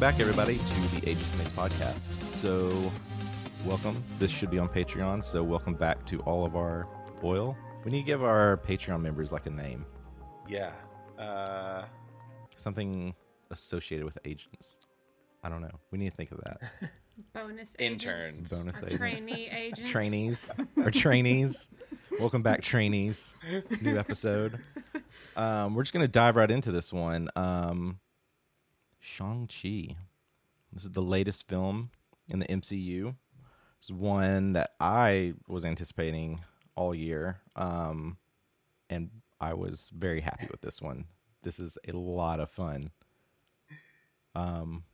Back, everybody, to the Agents of Mace podcast. So, welcome. This should be on Patreon. So, welcome back to all of our oil. We need to give our Patreon members like a name, Yeah. Uh, something associated with agents. I don't know. We need to think of that. bonus Interns. agents, Bonus or agents. trainee agents, trainees or trainees. Welcome back, trainees. New episode. Um, we're just gonna dive right into this one. Um, Shang Chi. This is the latest film in the MCU. It's one that I was anticipating all year, um, and I was very happy with this one. This is a lot of fun. Um,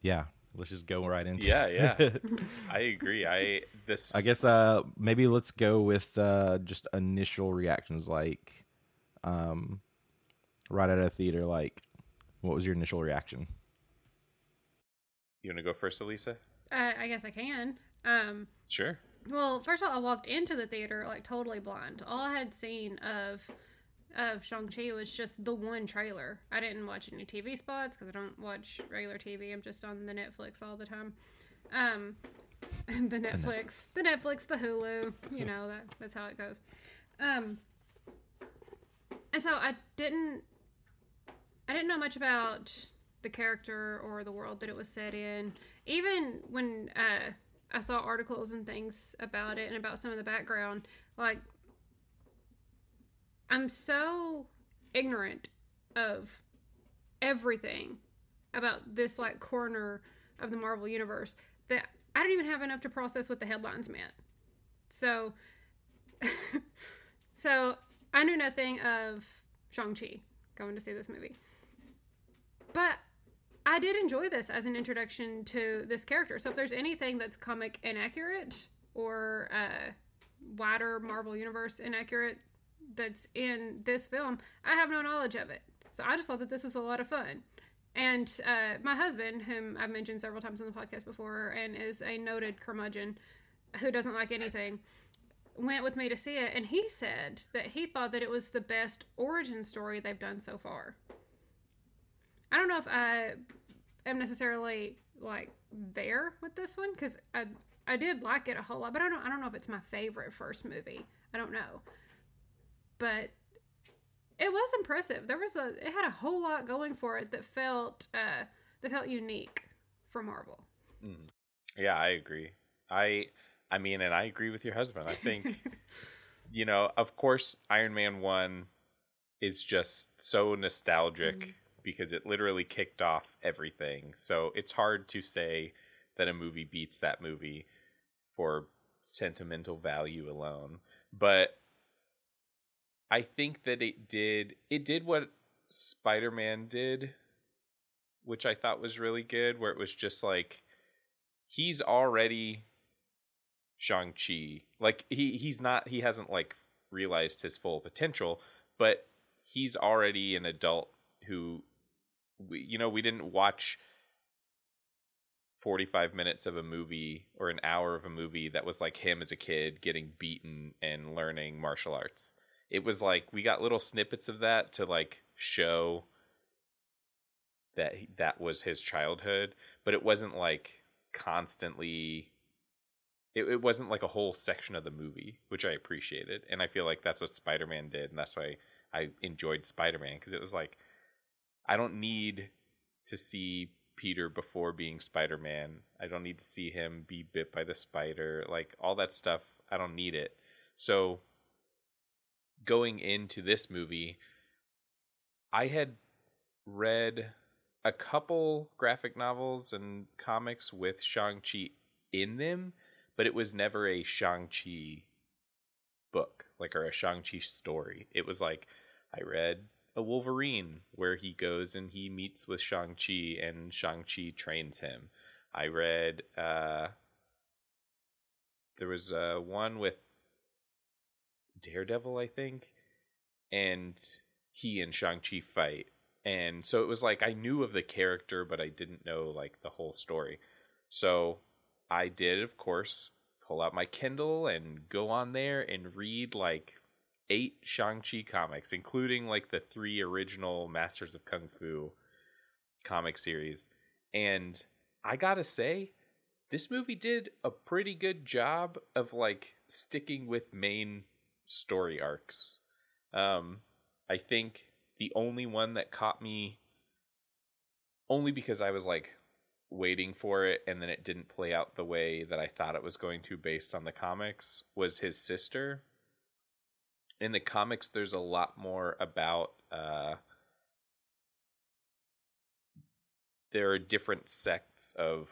yeah, let's just go right into yeah, it. yeah. I agree. I this I guess uh maybe let's go with uh just initial reactions like um right out of theater like what was your initial reaction? you want to go first, Elisa? Uh, I guess I can. Um, Sure. well, first of all, I walked into the theater like totally blind. All I had seen of of Shang Chi was just the one trailer. I didn't watch any TV spots because I don't watch regular TV. I'm just on the Netflix all the time. Um, the Netflix, the Netflix, the Hulu. You know that that's how it goes. Um, and so I didn't I didn't know much about the character or the world that it was set in. Even when uh, I saw articles and things about it and about some of the background, like I'm so ignorant of everything about this like corner of the Marvel universe that I don't even have enough to process what the headlines meant. So so I knew nothing of Shang-Chi going to see this movie. But I did enjoy this as an introduction to this character. So if there's anything that's comic inaccurate or uh, wider Marvel Universe inaccurate that's in this film, I have no knowledge of it. So I just thought that this was a lot of fun. And uh, my husband, whom I've mentioned several times on the podcast before, and is a noted curmudgeon who doesn't like anything, went with me to see it, and he said that he thought that it was the best origin story they've done so far. I don't know if I am necessarily like there with this one because I I did like it a whole lot, but I don't I don't know if it's my favorite first movie. I don't know, but it was impressive. There was a it had a whole lot going for it that felt uh that felt unique for Marvel. Yeah, I agree. I I mean, and I agree with your husband. I think you know, of course, Iron Man 1 is just so nostalgic because it literally kicked off everything. So it's hard to say that a movie beats that movie for sentimental value alone. But I think that it did it did what Spider-Man did, which I thought was really good where it was just like he's already Shang Chi. Like he he's not he hasn't like realized his full potential, but he's already an adult who we, you know we didn't watch 45 minutes of a movie or an hour of a movie that was like him as a kid getting beaten and learning martial arts. It was like we got little snippets of that to like show that that was his childhood, but it wasn't like constantly it, it wasn't like a whole section of the movie, which I appreciated. And I feel like that's what Spider-Man did and that's why I enjoyed Spider-Man because it was like I don't need to see Peter before being Spider Man. I don't need to see him be bit by the spider. Like all that stuff, I don't need it. So going into this movie, I had read a couple graphic novels and comics with Shang-Chi in them, but it was never a Shang-Chi book, like or a Shang-Chi story. It was like I read a Wolverine where he goes and he meets with Shang-Chi and Shang-Chi trains him. I read uh there was uh one with Daredevil, I think, and he and Shang-Chi fight. And so it was like I knew of the character but I didn't know like the whole story. So I did of course pull out my Kindle and go on there and read like eight Shang-Chi comics, including like the three original Masters of Kung Fu comic series. And I gotta say, this movie did a pretty good job of like sticking with main story arcs. Um, I think the only one that caught me only because I was like waiting for it and then it didn't play out the way that I thought it was going to based on the comics was his sister in the comics there's a lot more about uh there are different sects of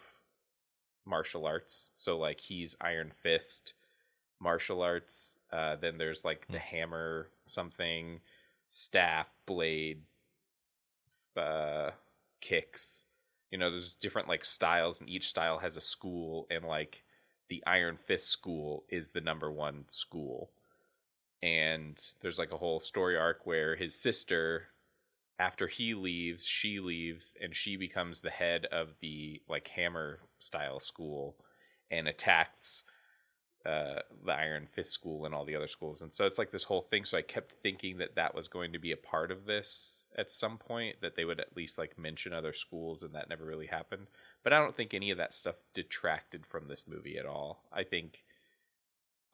martial arts. So like he's iron fist martial arts uh then there's like the hammer something staff blade uh kicks. You know there's different like styles and each style has a school and like the iron fist school is the number one school and there's like a whole story arc where his sister after he leaves she leaves and she becomes the head of the like hammer style school and attacks uh, the iron fist school and all the other schools. And so it's like this whole thing. So i kept thinking that that was going to be a part of this at some point that they would at least like mention other schools and that never really happened. But i don't think any of that stuff detracted from this movie at all. I think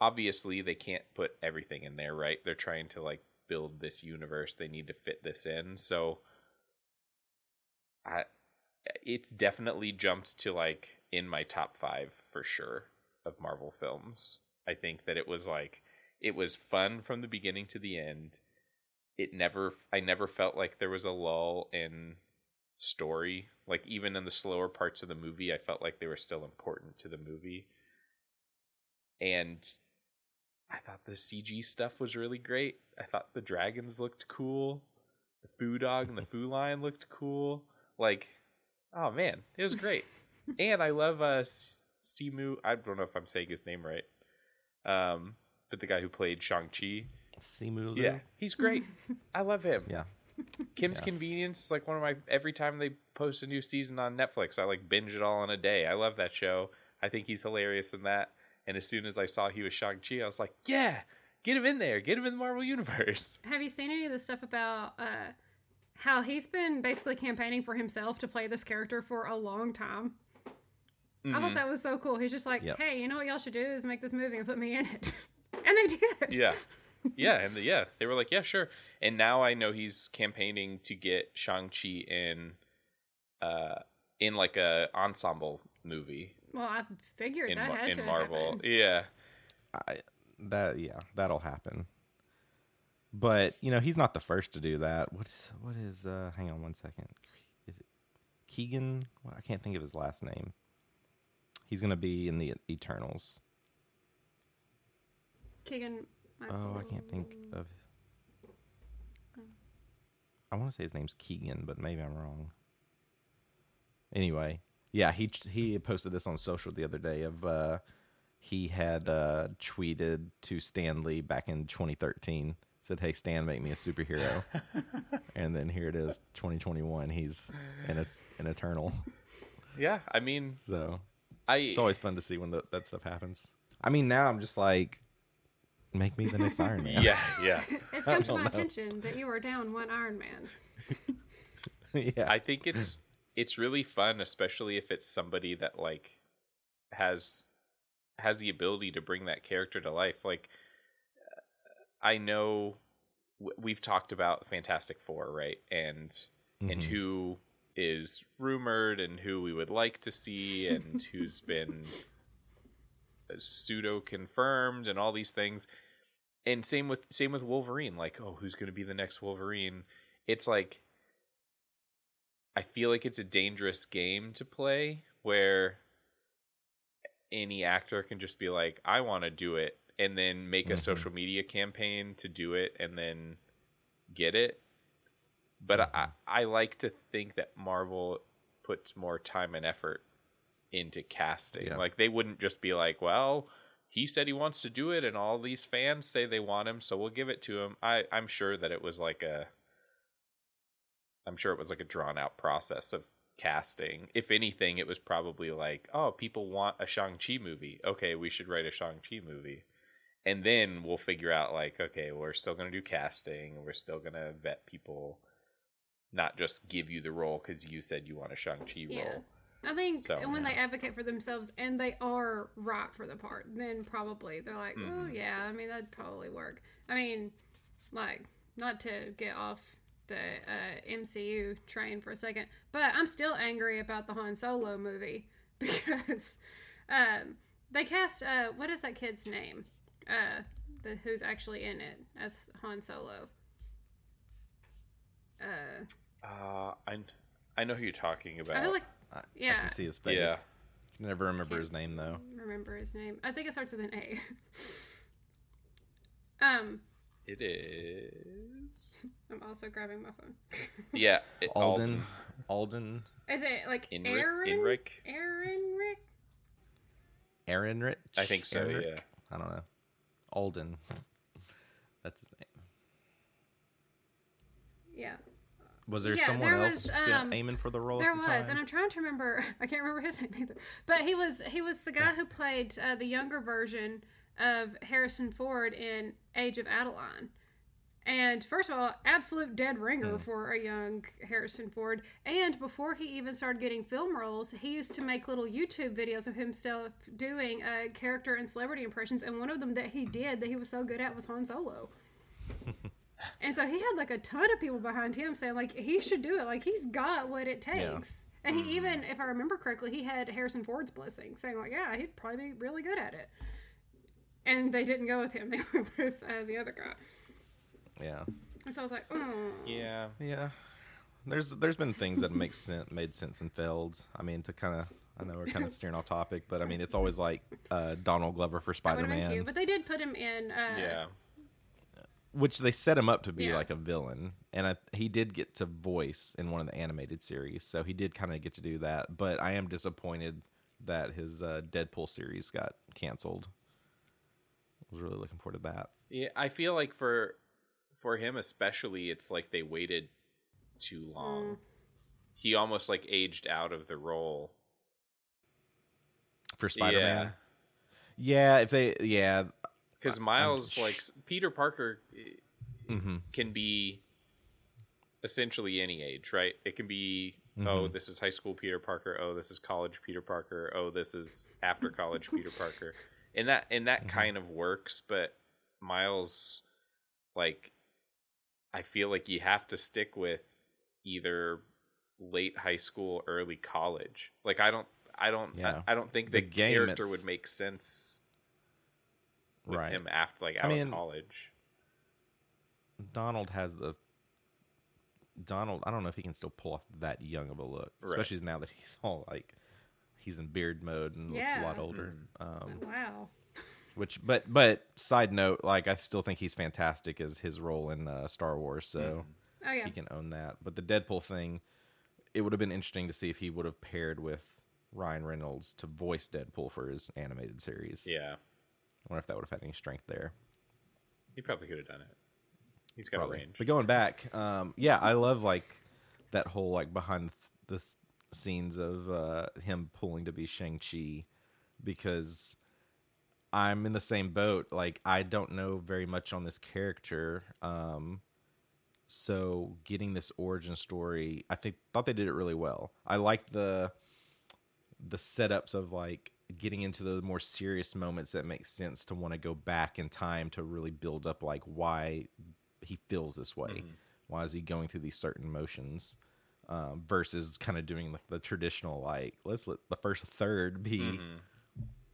obviously they can't put everything in there, right? They're trying to like build this universe. They need to fit this in. So I it's definitely jumped to like in my top 5 for sure of Marvel films. I think that it was like it was fun from the beginning to the end. It never I never felt like there was a lull in story. Like even in the slower parts of the movie, I felt like they were still important to the movie. And I thought the CG stuff was really great. I thought the dragons looked cool. The foo dog and the foo lion looked cool. Like, oh man, it was great. and I love uh Simu. I don't know if I'm saying his name right. Um, but the guy who played Shang Chi. Simu. Yeah, he's great. I love him. Yeah. Kim's Yeah. Convenience is like one of my every time they post a new season on Netflix, I like binge it all in a day. I love that show. I think he's hilarious in that. And as soon as I saw he was Shang Chi, I was like, yeah, get him in there, get him in the Marvel universe. Have you seen any of the stuff about uh, how he's been basically campaigning for himself to play this character for a long time? I thought that was so cool. He's just like, Yep. hey, you know what y'all should do is make this movie and put me in it. and they did. Yeah, yeah, and the, yeah, they were like, yeah, sure. And now I know he's campaigning to get Shang Chi in, uh, in like a ensemble movie Well, I figured in that Mar- had in to Marvel. happen. Yeah, I, that yeah, that'll happen. But you know, he's not the first to do that. What's what is? uh Hang on one second. Is it Keegan? Well, I can't think of his last name. He's gonna be in the Eternals. Keegan. Oh, I can't think of. I want to say his name's Keegan, but maybe I'm wrong. Anyway, yeah, he he posted this on social the other day of uh he had uh, tweeted to Stan Lee back in 2013. Said, "Hey Stan, make me a superhero." and then here it is, 2021. He's an an Eternal. Yeah, I mean, So I it's always fun to see when the, that stuff happens. I mean, now I'm just like, make me the next Iron Man. yeah, yeah. It's come to don't my know. attention that you are down one Iron Man. yeah. I think it's it's really fun, especially if it's somebody that like has has the ability to bring that character to life. Like uh, I know we've talked about Fantastic Four, right? And and Mhm. who is rumored and who we would like to see and who's been pseudo confirmed and all these things. And same with same with Wolverine. Like, oh, who's going to be the next Wolverine? It's like I feel like it's a dangerous game to play where any actor can just be like, I want to do it, and then make a Mhm. social media campaign to do it, and then get it. But I, I like to think that Marvel puts more time and effort into casting. Yeah. Like they wouldn't just be like, well, he said he wants to do it, and all these fans say they want him, so we'll give it to him. I, I'm sure that it was like a I'm sure it was like a drawn out process of casting. If anything, it was probably like, oh, people want a Shang-Chi movie. Okay, we should write a Shang-Chi movie. And then we'll figure out like, okay, we're still going to do casting. We're still going to vet people, not just give you the role because you said you want a Shang-Chi Yeah. role. I think So, when yeah. they advocate for themselves and they are right for the part, then probably they're like, oh Mm-hmm. yeah, I mean that'd probably work. I mean, like not to get off the uh, MCU train for a second, but I'm still angry about the Han Solo movie because um, they cast uh, what is that kid's name? Uh, the, who's actually in it as Han Solo? Uh, Uh, I, I know who you're talking about. I feel like I, I can see his face. Yeah. Can never remember his name though. remember his name. I think it starts with an A. um, it is. I'm also grabbing my phone. Yeah. it- Alden. Alden. Is it like Enric- Aaron? Enric? Aaron Rick? Aaron Rich. I think so, Aaron Rick? yeah. I don't know. Alden. That's his name. Yeah, Was there Yeah, someone there else was, yeah, um, aiming for the role? there at the was, time? and I'm trying to remember. I can't remember his name either. But he was he was the guy who played uh, the younger version of Harrison Ford in Age of Adaline. And first of all, absolute dead ringer for a young Harrison Ford. And before he even started getting film roles, he used to make little YouTube videos of himself doing uh, character and celebrity impressions. And one of them that he did that he was so good at was Han Solo. and so he had like a ton of people behind him saying like he should do it. Like he's got what it takes. And he even, if I remember correctly, he had Harrison Ford's blessing, saying like, yeah, he'd probably be really good at it. And they didn't go with him; they went with uh, the other guy. yeah. And so I was like, oh, Yeah. Yeah. There's there's been things that make sense made sense and failed. I mean, to kind of I know we're kind of steering off topic, but I mean it's always like uh, Donald Glover for Spider Man. But they did put him in. Uh, Yeah. which they set him up to be Yeah. like a villain, and I, he did get to voice in one of the animated series, so he did kind of get to do that. But I am disappointed that his uh, Deadpool series got canceled. I was really looking forward to that. Yeah, I feel like for for him especially, it's like they waited too long. He almost like aged out of the role. for Spider Man. Yeah, if they yeah, Because Miles, like Peter Parker, eh, hmm can be essentially any age, right? It can be Mm-hmm. oh, this is high school Peter Parker. Oh, this is college Peter Parker. Oh, this is after college Peter Parker. And that and that Mm-hmm. kind of works, but Miles like I feel like you have to stick with either late high school, early college. Like I don't I don't Yeah. I, I don't think The the, character it's- would make sense with right. him after like I mean, of college. Donald has the Donald. I don't know if he can still pull off that young of a look, Right. especially now that he's all like he's in beard mode and looks a lot older. Mm-hmm. Um, Wow. which, but but side note, like I still think he's fantastic as his role in uh, Star Wars, so Oh yeah. he can own that. But the Deadpool thing, it would have been interesting to see if he would have paired with Ryan Reynolds to voice Deadpool for his animated series. Yeah, I wonder if that would have had any strength there. he probably could have done it. He's got Probably. a range. But going back, um, yeah, I love like that whole like behind the th- scenes of uh, him pulling to be Shang Chi because I'm in the same boat. Like I don't know very much on this character, um, so getting this origin story, I think thought they did it really well. I like the the setups of like getting into the more serious moments that make sense to want to go back in time to really build up like why he feels this way. Why is he going through these certain motions? Um, versus kind of doing like the traditional like let's let the first third be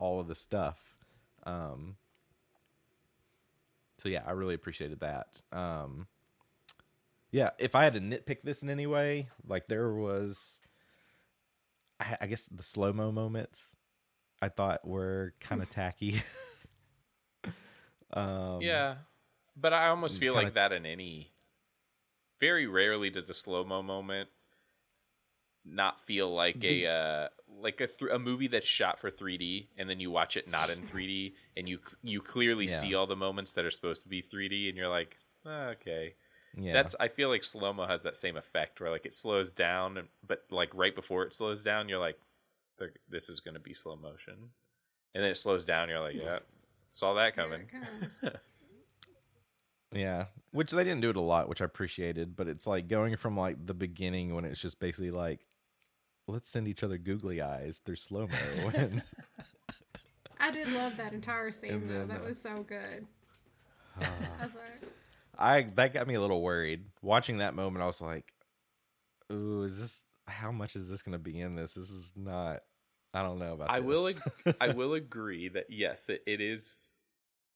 all of the stuff. Um, so yeah, I really appreciated that. Um, yeah, if I had to nitpick this in any way, like there was, I, I guess the slow mo moments I thought were kind of tacky. um, Yeah, but I almost feel kinda- like that in any. Very rarely does a slow mo moment not feel like a uh, like a th- a movie that's shot for 3D and then you watch it not in 3D and you you clearly Yeah. see all the moments that are supposed to be 3D and you're like "Ah, okay yeah, that's I feel like slow mo has that same effect where like it slows down but like right before it slows down you're like this is going to be slow motion and then it slows down you're like yeah saw that coming. Yeah, which they didn't do it a lot, which I appreciated. But it's like going from like the beginning when it's just basically like, let's send each other googly eyes through slow mo, and I did love that entire scene And though. that uh, was so good. I was like, I that got me a little worried watching that moment. I was like, "Ooh, is this? How much is this going to be in this? This is not. I don't know about. I this. will ag- I will agree that yes, it, it is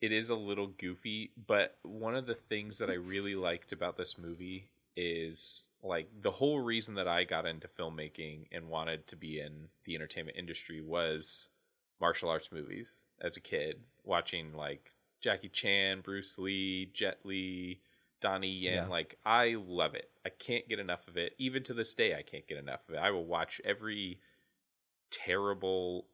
it is a little goofy, but one of the things that I really liked about this movie is like the whole reason that I got into filmmaking and wanted to be in the entertainment industry was martial arts movies as a kid, watching like Jackie Chan, Bruce Lee, Jet Li, Donnie Yen. Yeah. Like I love it. I can't get enough of it. Even to this day I can't get enough of it. I will watch every terrible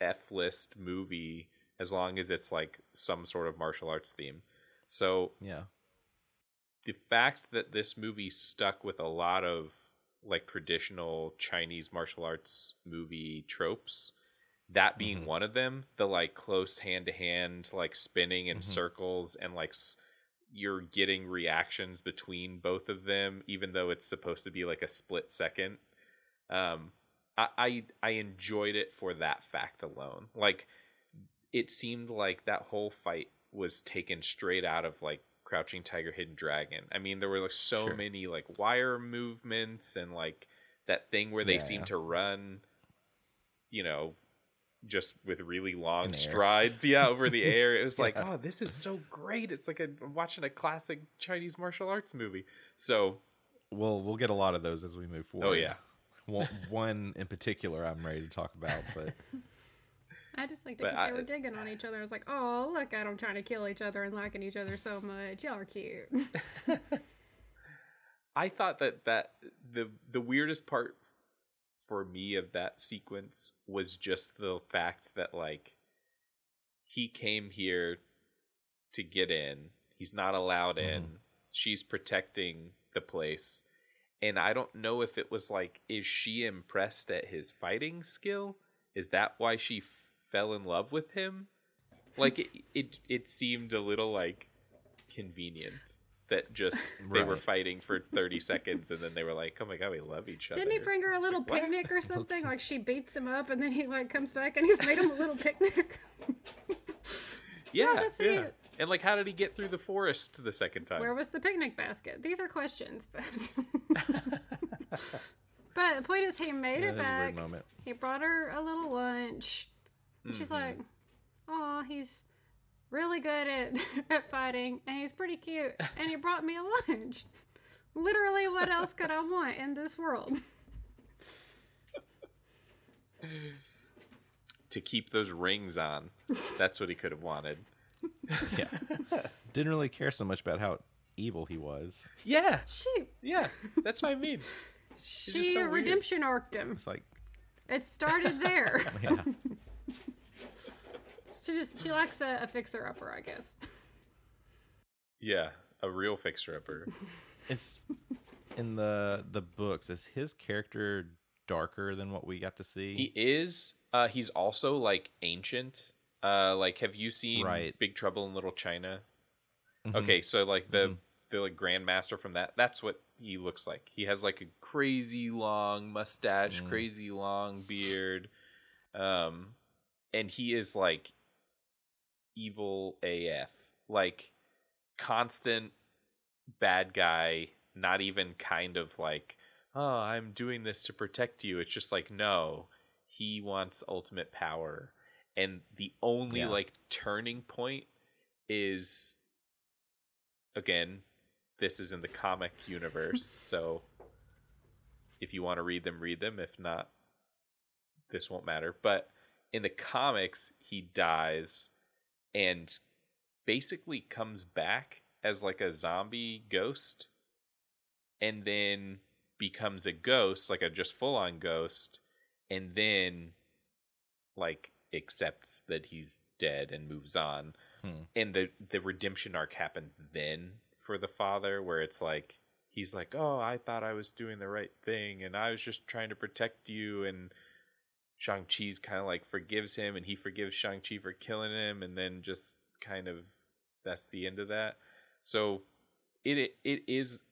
F list movie as long as it's like some sort of martial arts theme. So Yeah, the fact that this movie stuck with a lot of like traditional Chinese martial arts movie tropes, that being Mhm. one of them, the like close hand to hand, like spinning in Mhm. circles and like s- you're getting reactions between both of them, even though it's supposed to be like a split second. Um, I, I I enjoyed it for that fact alone. Like it seemed like that whole fight was taken straight out of like Crouching Tiger, Hidden Dragon. I mean, there were like so Sure. many like wire movements and like that thing where they Yeah, seem yeah. to run, you know, just with really long In strides, yeah, over the air. It was like, Yeah. oh, this is so great. It's like a, I'm watching a classic Chinese martial arts movie. So, well, we'll get a lot of those as we move oh, forward. oh yeah, one, one in particular I'm ready to talk about, but I just liked it But because they were digging on each other. I was like, oh, look at them trying to kill each other and liking each other so much. Y'all are cute. I thought that that the the weirdest part for me of that sequence was just the fact that like he came here to get in. He's not allowed in. Mm-hmm. She's protecting the place. And I don't know if it was like is she impressed at his fighting skill? Is that why she f- fell in love with him? Like it it it seemed a little like convenient that just they were fighting for 30 seconds and then they were like, "Oh my god, we love each other." Didn't he bring her a little what? picnic or something? Like she beats him up and then he like comes back and he's made him a little picnic. Yeah, that's yeah. it. And like, how did he get through the forest the second time? Where was the picnic basket? These are questions, but but the point is he made yeah, it that is a back. weird moment. He brought her a little lunch. And she's mm-hmm. like, "Oh, he's really good at at fighting, and he's pretty cute, and he brought me a lunch. Literally, what else could I want in this world?" to keep those rings on. That's what he could have wanted. yeah, didn't really care so much about how evil he was. Yeah, She yeah. That's what I mean. she just so weird. redemption arced him. It's like It started there. Yeah. She just she likes a, a fixer upper, I guess. Yeah, a real fixer upper. It's in the the books. Is his character darker than what we got to see? He is. Uh, he's also like ancient. Uh, like, have you seen Right. Big Trouble in Little China? Mhm. Okay, so like the Mhm. the like grandmaster from that. That's what he looks like. He has like a crazy long mustache, Mm. crazy long beard, um, and he is like evil AF. Like constant bad guy. Not even kind of like, oh, I'm doing this to protect you. It's just like, no, he wants ultimate power. And the only Yeah. like turning point is again, this is in the comic universe, so if you want to read them, read them. If not, this won't matter. But in the comics, he dies and basically comes back as like a zombie ghost and then becomes a ghost, like a just full on ghost, and then like accepts that he's dead and moves on. Hmm. And the the redemption arc happens then for the father, where it's like he's like, "Oh, I thought I was doing the right thing, and I was just trying to protect you." And Shang Chi's kind of like forgives him, and he forgives Shang Chi for killing him, and then just kind of that's the end of that. So it it, it is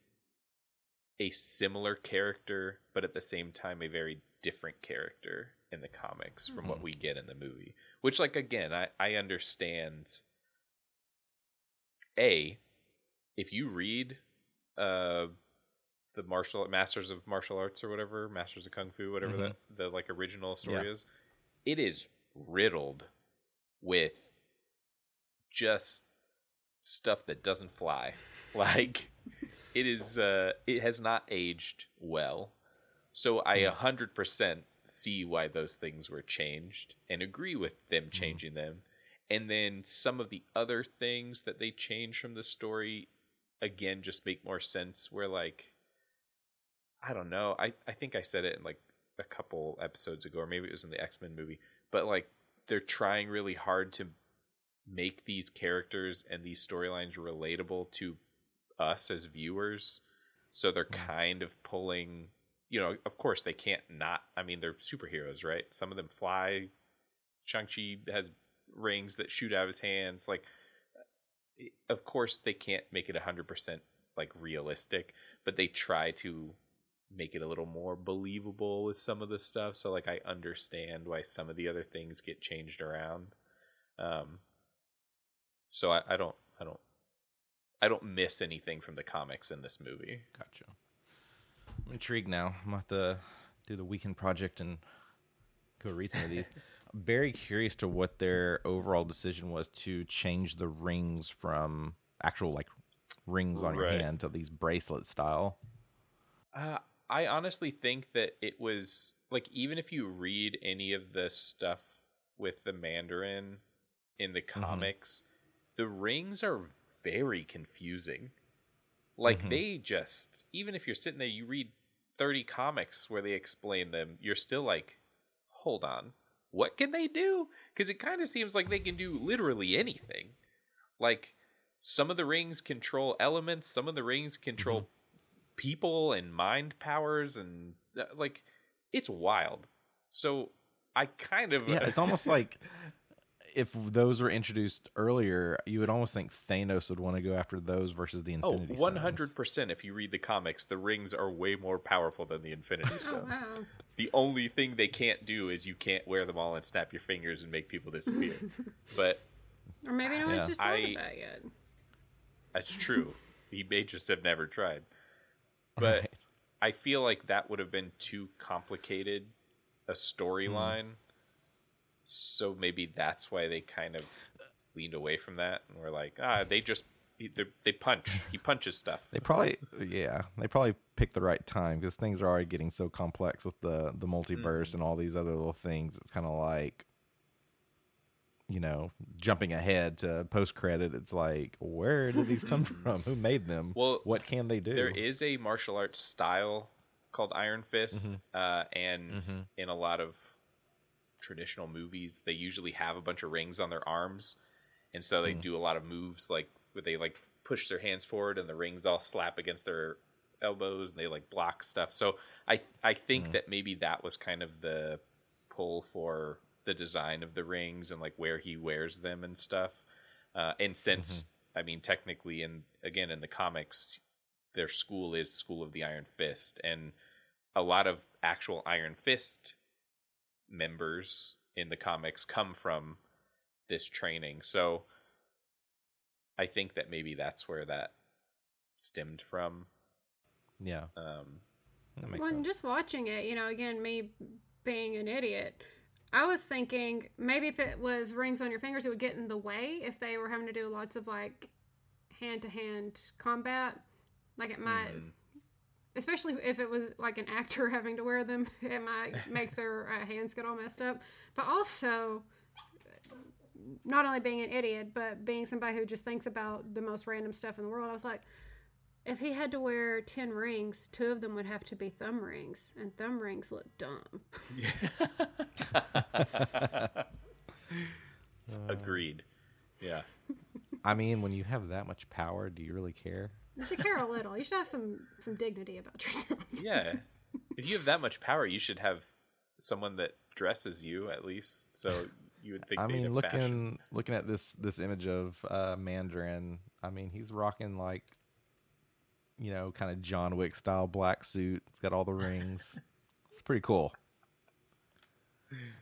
a similar character, but at the same time a very different character in the comics from what we get in the movie. Which, like again, I I understand. A, if you read, uh, the martial masters of martial arts or whatever, masters of kung fu, whatever Mhm. that the like original story Yeah. is, it is riddled with just stuff that doesn't fly. Like it is uh it has not aged well. So I a hundred percent see why those things were changed and agree with them changing them. And then some of the other things that they change from the story again just make more sense where like I don't know. I, I think I said it in like a couple episodes ago, or maybe it was in the X Men movie. But like they're trying really hard to make these characters and these storylines relatable to us as viewers. So they're mm-hmm. kind of pulling, you know, of course they can't not. I mean, they're superheroes, right? Some of them fly. Shang-Chi has rings that shoot out of his hands. Like, eh, of course they can't make it 100% like realistic, but they try to make it a little more believable with some of the stuff. So like I understand why some of the other things get changed around. Um so I, I don't I don't I don't miss anything from the comics in this movie. Gotcha. I'm intrigued now. I'm about to do the weekend project and go read some of these. I'm very curious to what their overall decision was to change the rings from actual like rings on your hand to these bracelet style. Uh, I honestly think that it was like even if you read any of the stuff with the Mandarin in the mm-hmm. comics, the rings are very confusing. Like mm-hmm. they just even if you're sitting there, you read thirty comics where they explain them, you're still like, hold on, what can they do? Because it kind of seems like they can do literally anything. Like some of the rings control elements, some of the rings control mm-hmm. People and mind powers and uh, like it's wild. So I kind of Yeah, it's almost like if those were introduced earlier, you would almost think Thanos would want to go after those versus the Oh, Infinity Stones. 100% if you read the comics, the rings are way more powerful than the Infinity Oh wow. The only thing they can't do is you can't wear them all and snap your fingers and make people disappear. but Or maybe no one's Yeah. just thought I- of that yet. That's true. he may just have never tried. But Right. I feel like that would have been too complicated a storyline. So maybe that's why they kind of leaned away from that and were like, ah, they just they they punch. He punches stuff. They probably, yeah, they probably picked the right time because things are already getting so complex with the the multiverse and all these other little things. It's kind of like, you know, jumping ahead to post credit. It's like, where did these come from? Who made them? Well, what can they do? There is a martial arts style called Iron Fist, Mm-hmm. uh, and in a lot of traditional movies, they usually have a bunch of rings on their arms, and so Mm. they do a lot of moves like where they like push their hands forward and the rings all slap against their elbows and they like block stuff. So I I think Mm. that maybe that was kind of the pull for the design of the rings and like where he wears them and stuff. Uh, and since I mean technically and again in the comics their school is School of the Iron Fist and a lot of actual Iron Fist members in the comics come from this training. So I think that maybe that's where that stemmed from. Yeah, Um, that makes Well, and sense. just watching it, you know, again, me being an idiot, I was thinking maybe if it was rings on your fingers, it would get in the way if they were having to do lots of like hand to hand combat. Like it might, especially if it was like an actor having to wear them, it might make their uh, hands get all messed up. But also, not only being an idiot, but being somebody who just thinks about the most random stuff in the world, I was like, if he had to wear 10 rings, two of them would have to be thumb rings, and thumb rings look dumb. agreed. Yeah. I mean, when you have that much power, do you really care? You should care a little. You should have some some dignity about yourself. Yeah. if you have that much power, you should have someone that dresses you at least. So you would think I mean, looking fashion. looking at this this image of uh, Mandarin, I mean, he's rocking like, you know, kind of John Wick style black suit. It's got all the rings. it's pretty cool.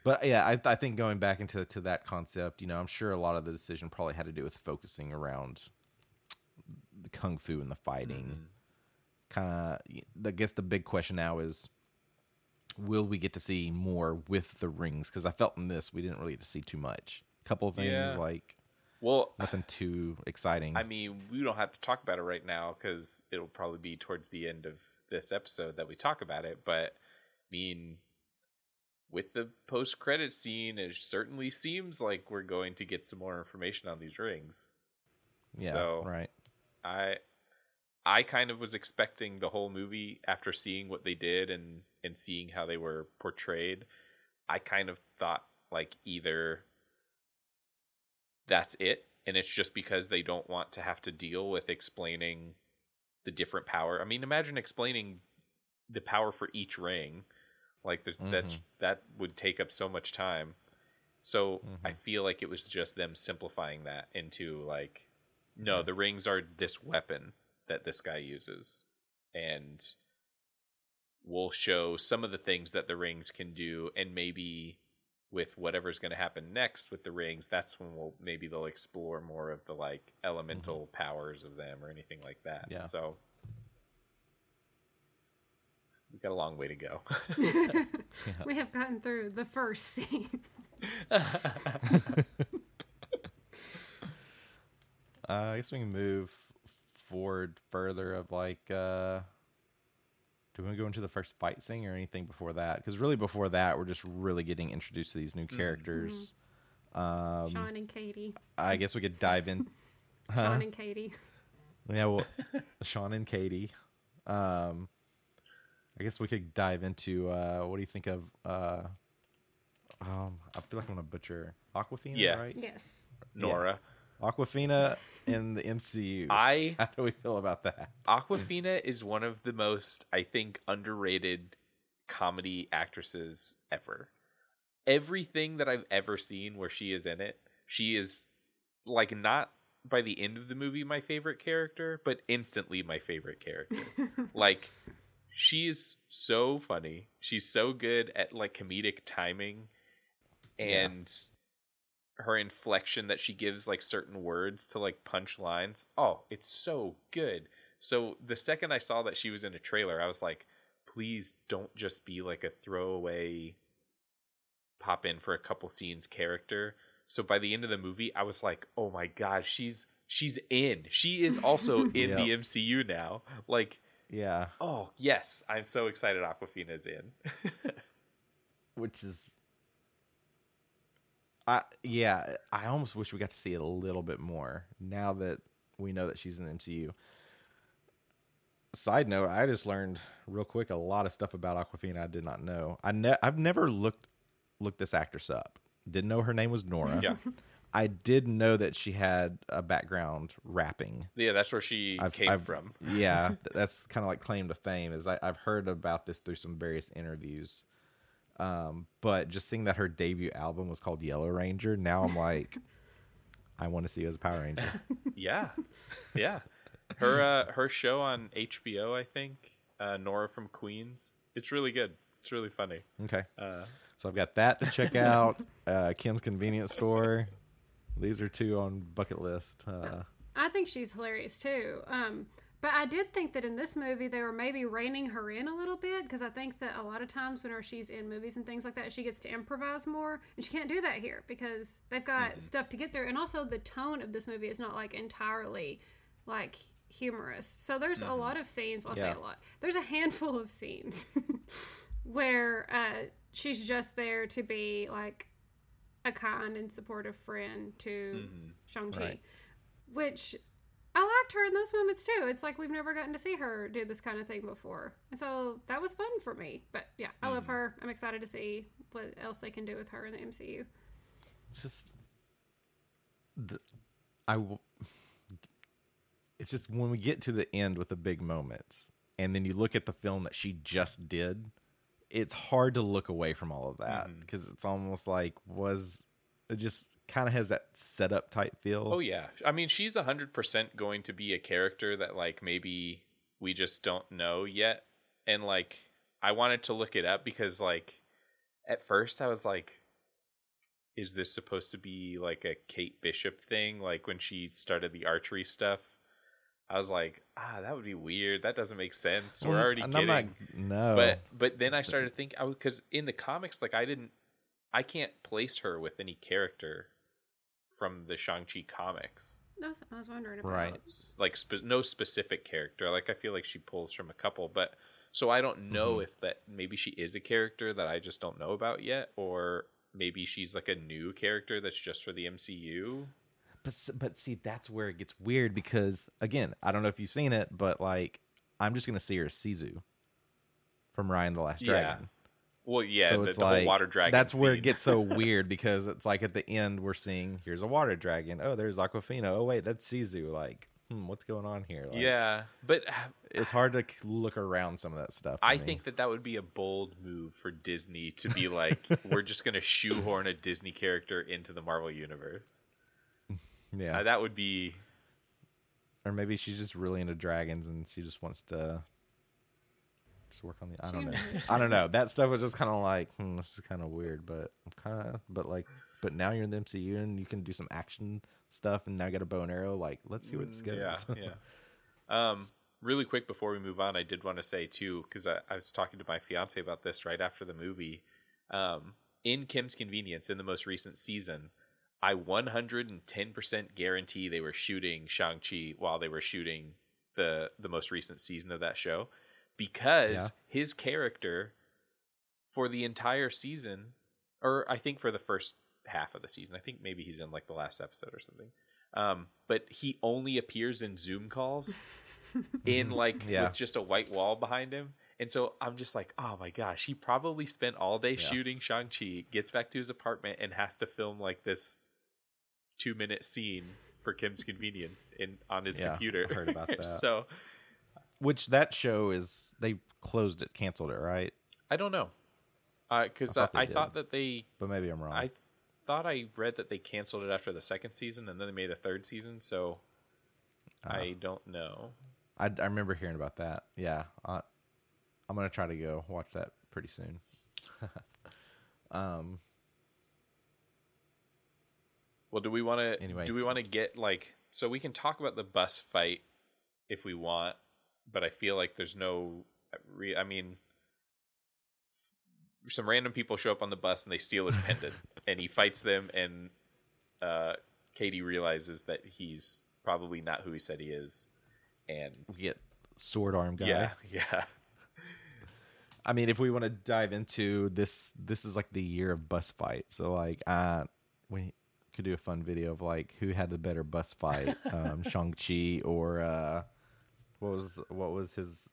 But yeah, I, I think going back into to that concept, you know, I'm sure a lot of the decision probably had to do with focusing around the kung fu and the fighting. Mm-hmm. Kind of, I guess the big question now is, will we get to see more with the rings? Because I felt in this we didn't really get to see too much. A couple of things Yeah. like Well, nothing too exciting. I mean, we don't have to talk about it right now because it'll probably be towards the end of this episode that we talk about it. But I mean, with the post credit scene, it certainly seems like we're going to get some more information on these rings. yeah, so- right. I I kind of was expecting the whole movie after seeing what they did and and seeing how they were portrayed. I kind of thought like either that's it and it's just because they don't want to have to deal with explaining the different power. I mean, imagine explaining the power for each ring. Like the, that's Mhm. that would take up so much time. So I feel like it was just them simplifying that into like no, the rings are this weapon that this guy uses. And we'll show some of the things that the rings can do and maybe with whatever's going to happen next with the rings that's when we'll maybe they'll explore more of the like elemental powers of them or anything like that Yeah. so we've got a long way to go We have gotten through the first scene. Uh, I guess we can move forward further. Of like, uh, do we want to go into the first fight scene or anything before that? Because really, before that, we're just really getting introduced to these new characters. Um, Shaun and Katie. I guess we could dive in. Shaun and Katie. Yeah, well, Shaun and Katie. Um, I guess we could dive into uh, what do you think of? Uh, um, I feel like I'm gonna butcher Awkwafina, Yeah. right? Yes. nora Awkwafina in the MCU. i How do we feel about that? Awkwafina is one of the most, I think, underrated comedy actresses ever. Everything that I've ever seen where she is in it, she is like not by the end of the movie my favorite character, but instantly my favorite character. like she is so funny. She's so good at like comedic timing and her inflection that she gives like certain words to like punch lines. Oh, it's so good. So the second I saw that she was in a trailer, I was like, please don't just be like a throwaway pop in for a couple scenes character. So by the end of the movie, I was like, oh my god, she's she's in. She is also in the MCU now. Like, Yeah, oh yes, I'm so excited Awkwafina's in. which is, I yeah, I almost wish we got to see it a little bit more now that we know that she's in the MCU. side note, I just learned real quick a lot of stuff about Awkwafina I did not know. I ne- I've never looked looked this actress up. Didn't know her name was Nora. Yeah. I did know that she had a background rapping. Yeah, that's where she I've, came I've- from. yeah, that's kind of like claim to fame. Is I, I've heard about this through some various interviews, um, but just seeing that her debut album was called Yellow Ranger, now I'm like, I want to see you as a Power Ranger. Yeah, yeah. Her uh, her show on HBO, I think, uh, Nora from Queens. It's really good. It's really funny. Okay, Uh, so I've got that to check out. Uh, Kim's Convenience Store. These are two on bucket list. Uh, I think she's hilarious too. Um, but I did think that in this movie they were maybe reining her in a little bit because I think that a lot of times whenever she's in movies and things like that, she gets to improvise more, and she can't do that here because they've got stuff to get there, and also the tone of this movie is not like entirely like humorous. So there's a lot of scenes. Well, I say Yeah. a lot. There's a handful of scenes where uh, she's just there to be like a kind and supportive friend to Shang-Chi. Right. Which I liked her in those moments too. It's like we've never gotten to see her do this kind of thing before. And so that was fun for me. But yeah, I love hmm. her. I'm excited to see what else they can do with her in the MCU. it's just the, I w- it's just when we get to the end with the big moments and then you look at the film that she just did it's hard to look away from all of that mm-hmm. because it's almost like was it just kind of has that setup type feel oh yeah, I mean, she's hundred percent going to be a character that like maybe we just don't know yet, and like I wanted to look it up because like at first I was like. Is this supposed to be like a Kate Bishop thing? Like when she started the archery stuff, I was like, ah, that would be weird. That doesn't make sense. We're already and not, no but but then I started to think I because in the comics, like I didn't, I can't place her with any character from the Shang Chi comics. That's what I was wondering about. right Like spe- no specific character. Like I feel like she pulls from a couple, but so I don't know Mm-hmm. if that maybe she is a character that I just don't know about yet, or maybe she's like a new character that's just for the MCU. But but see, that's where it gets weird because again, I don't know if you've seen it, but like I'm just gonna see her as Sisu from Ryan the Last Yeah. Well, yeah, so the, it's the like whole water dragon. That's where it gets so weird because it's like at the end we're seeing here's a water dragon. Oh, there's Awkwafina. Oh wait, that's Sisu. Like, hmm, what's going on here? Like, yeah, but it's hard to look around some of that stuff. I me. think that that would be a bold move for Disney to be like, we're just going to shoehorn a Disney character into the Marvel universe. yeah, Uh, that would be or maybe she's just really into dragons and she just wants to just work on the. I don't know. I don't know. That stuff was just kind of like, hmm, this is kind of weird, but kind of, but like, but now you're in the MCU and you can do some action stuff, and now you got a bow and arrow. Like, let's see where this goes. Mm, yeah, yeah. Um, really quick before we move on, I did want to say too because I, I was talking to my fiance about this right after the movie. Um, in Kim's Convenience, in the most recent season, I 110% guarantee they were shooting Shang Chi while they were shooting the the most recent season of that show because Yeah. his character for the entire season, or I think for the first half of the season, I think maybe he's in like the last episode or something. Um, but he only appears in Zoom calls in like Yeah. with just a white wall behind him. And so I'm just like, oh my gosh, he probably spent all day shooting Shang-Chi, gets back to his apartment and has to film like this two minute scene for Kim's convenience in on his Yeah, computer. I heard about that. so Which that show is they closed it, canceled it, right? I don't know. Because I I, thought they I thought that they But maybe I'm wrong. I thought I read that they canceled it after the second season and then they made a third season. So Ah. I don't know. I, I remember hearing about that. Yeah, I, I'm gonna try to go watch that pretty soon. um, Well, do we want to? Anyway. do we want to get like so we can talk about the bus fight if we want, but I feel like there's no. Re- I mean, some random people show up on the bus and they steal his pendant, and he fights them, and uh, Katie realizes that he's probably not who he said he is, and we get sword arm guy. yeah, yeah, I mean, if we want to dive into this, this is like the year of bus fight. So like, uh, we could do a fun video of like who had the better bus fight, um, Shang Chi or uh, What was what was his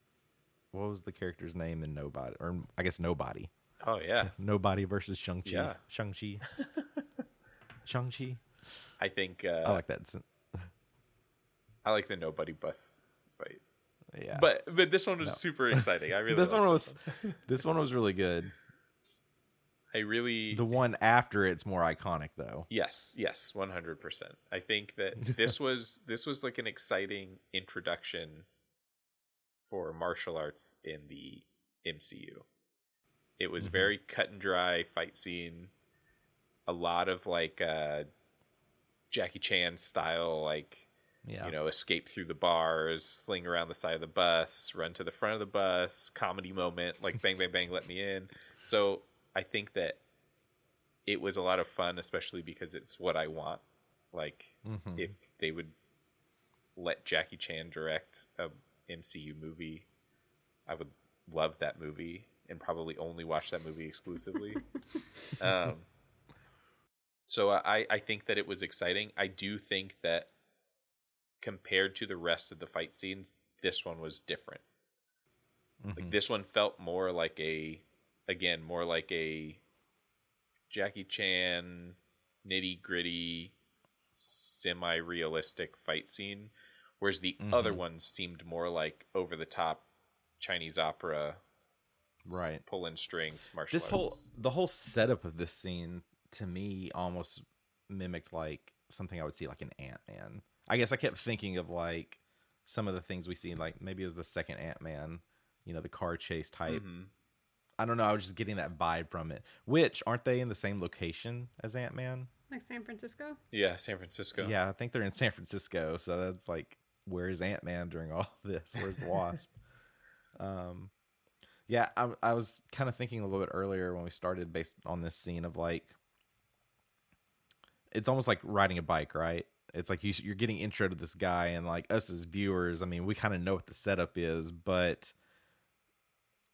what was the character's name in Nobody or I guess Nobody. Oh yeah, Nobody versus Shang Chi. Yeah. Shang Chi. Shang Chi. I think uh, I like that. I like the nobody bus fight. Yeah, But but this one was super exciting. I really this one was this one was really good. I really The one after it's more iconic though. Yes, yes, one hundred percent. I think that this was this was like an exciting introduction for martial arts in the MCU. It was very cut and dry fight scene, a lot of like uh, Jackie Chan style, like Yeah. you know, escape through the bars, sling around the side of the bus, run to the front of the bus, comedy moment, like bang, bang, bang, let me in. So I think that it was a lot of fun, especially because it's what I want. Like, Mhm. if they would let Jackie Chan direct a MCU movie, I would love that movie and probably only watch that movie exclusively. um, so I, I think that it was exciting. I do think that compared to the rest of the fight scenes, this one was different. Like Mhm. this one felt more like a, again, more like a Jackie Chan nitty gritty, semi realistic fight scene, whereas the other Mhm. ones seemed more like over the top Chinese opera, Right. pulling strings, martial This whole the whole setup of this scene to me almost mimicked like something I would see like an Ant Man. I guess I kept thinking of like some of the things we see, like maybe it was the second Ant Man, you know, the car chase type. Mhm. I don't know. I was just getting that vibe from it. Which aren't they in the same location as Ant Man? Like San Francisco. Yeah, San Francisco. Yeah, I think they're in San Francisco. So that's like, where's Ant Man during all this? Where's the Wasp? um, yeah, I, I was kind of thinking a little bit earlier when we started based on this scene of like, it's almost like riding a bike, right? It's like you, you're getting intro to this guy, and like us as viewers, I mean, we kind of know what the setup is, but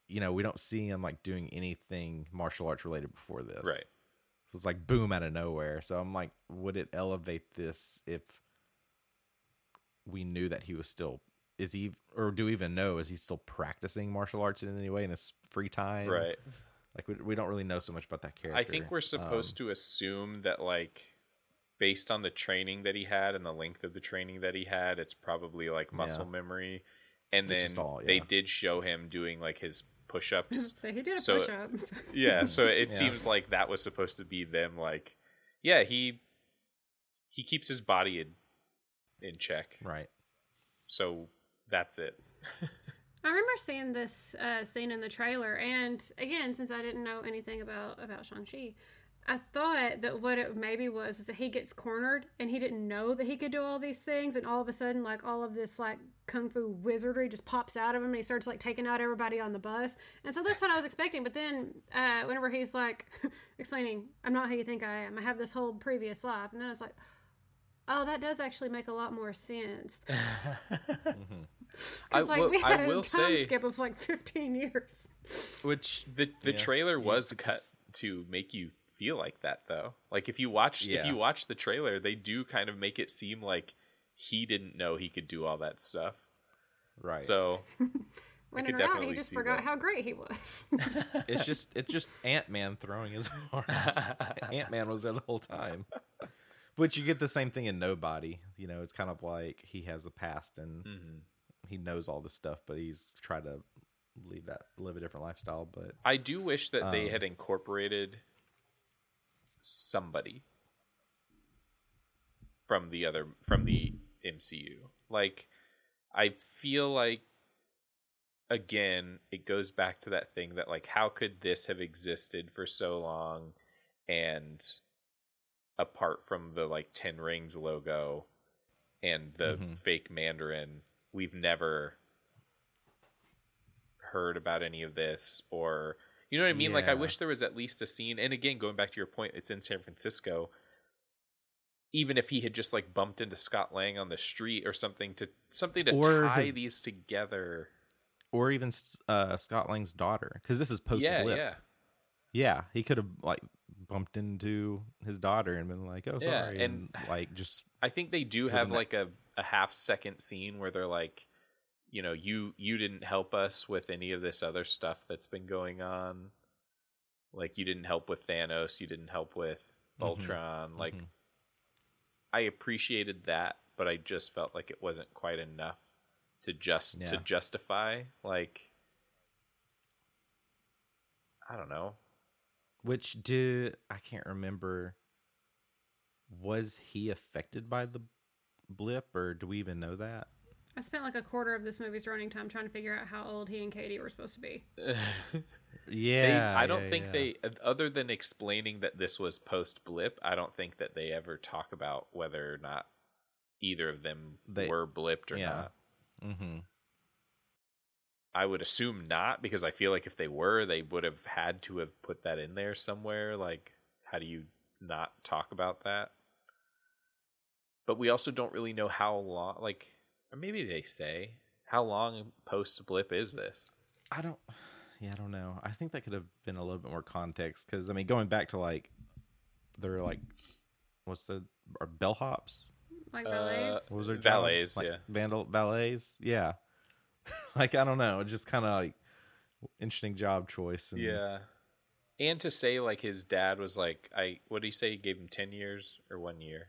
you know, we don't see him like doing anything martial arts related before this, Right. so it's like boom out of nowhere. So I'm like, would it elevate this if we knew that he was still is he or do we even know is he still practicing martial arts in any way in his free time? Right. Like we, we don't really know so much about that character. I think we're supposed um, to assume that like based on the training that he had and the length of the training that he had, it's probably like muscle memory. And It's then just all- they did show him doing like his push-ups. So he did a So- push up. yeah, so it Yeah. seems like that was supposed to be them like yeah, he he keeps his body in in check. right. So that's it. I remember seeing this uh, scene in the trailer, and again, since I didn't know anything about about Shang Chi, I thought that what it maybe was was that he gets cornered, and he didn't know that he could do all these things, and all of a sudden, like all of this like kung fu wizardry just pops out of him, and he starts like taking out everybody on the bus, and so that's what I was expecting. But then, uh, whenever he's like explaining, "I'm not who you think I am. I have this whole previous life," and then it's like. Oh, that does actually make a lot more sense. I Because like will- we had a time say- skip of like 15 years. Which The the Yeah. trailer was it's- cut to make you feel like that though. Like if you watch if you watch the trailer, they do kind of make it seem like he didn't know he could do all that stuff. right. So When could in reality, he just forgot that. how great he was. it's just it's just Ant Man throwing his arms. Ant Man was there the whole time. But you get the same thing in Nobody. You know, it's kind of like he has the past and Mm-hmm. he knows all this stuff, but he's tried to leave that live a different lifestyle. But I do wish that they Um, had incorporated somebody from the other from the MCU. Like I feel like again it goes back to that thing that like how could this have existed for so long and apart from the like 10 rings logo and the Mhm. fake mandarin we've never heard about any of this or you know what I mean? Like I wish there was at least a scene. And again, going back to your point, it's in San Francisco. Even if he had just like bumped into Scott Lang on the street or something to something to Or tie his- these together. or even uh, Scott Lang's daughter, because this is post yeah, blip. yeah, Yeah, he could have like bumped into his daughter and been like, "Oh, Yeah, sorry," and- and, like just I think they do have that- like a, a half second scene where they're like you know, you you didn't help us with any of this other stuff that's been going on. Like you didn't help with Thanos, you didn't help with Mhm. Ultron. Like Mhm. I appreciated that, but I just felt like it wasn't quite enough to just to justify like I don't know. Which did I can't remember. Was he affected by the blip, or do we even know that? I spent like a quarter of this movie's running time trying to figure out how old he and Katie were supposed to be. Yeah, they, I don't yeah, think yeah. they, other than explaining that this was post blip, I don't think that they ever talk about whether or not either of them They- were blipped or yeah. not. Mm-hmm. I would assume not because I feel like if they were, they would have had to have put that in there somewhere. Like, how do you not talk about that? But we also don't really know how long, like, or maybe they say, how long post blip is this? I don't. Yeah, I don't know. I think that could have been a little bit more context because I mean, going back to like, they're like, what's the are bellhops? Like Uh, ballets. What was their job? Valets, Like, yeah. vandal valets. Yeah, like I don't know, just kind of like interesting job choice. And, Yeah. And to say like his dad was like I what did he say he gave him 10 years or 1 year?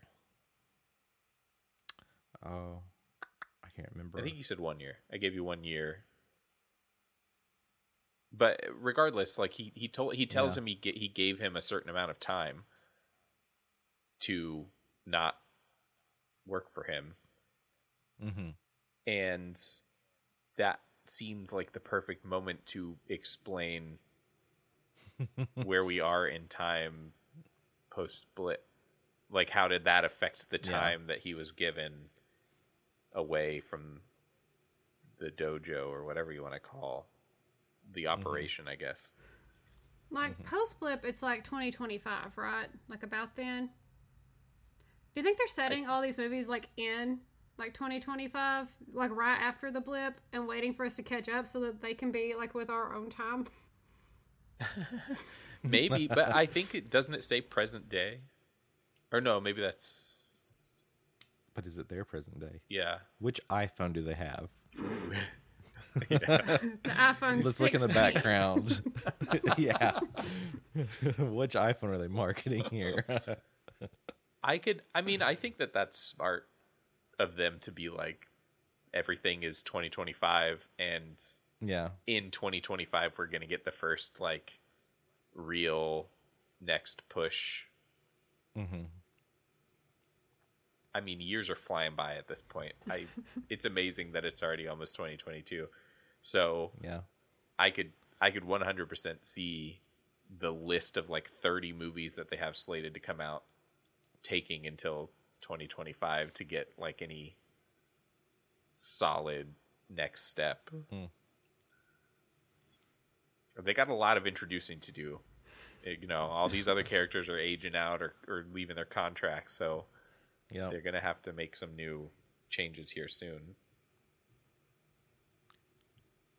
Oh, I can't remember. I think he said 1 year. I gave you 1 year. But regardless like he he told he tells Yeah. him he he gave him a certain amount of time to not work for him Mm-hmm. and that seemed like the perfect moment to explain where we are in time post blip like how did that affect the Yeah. time that he was given away from the dojo or whatever you want to call the Mm-hmm. operation i guess Like post blip, it's like 2025, right? Like about then. Do you think they're setting all these movies like in like 2025, like right after the blip, and waiting for us to catch up so that they can be like with our own time? maybe but i think it doesn't it say present day or no maybe that's But is it their present day? yeah Which iPhone do they have? The iPhone. Let's look in the background. yeah. Which iPhone are they marketing here? I could. I mean, I think that that's smart of them to be like, everything is 2025, and yeah. in 2025 we're gonna get the first like real next push. Mm-hmm. I mean, years are flying by at this point. I. it's amazing that it's already almost 2022. So Yeah. I could I could 100% see the list of like 30 movies that they have slated to come out taking until 2025 to get like any solid next step. Mhm. They got a lot of introducing to do. Eh, You know, all these other characters are aging out or, or leaving their contracts, so Yeah. they're going to have to make some new changes here soon.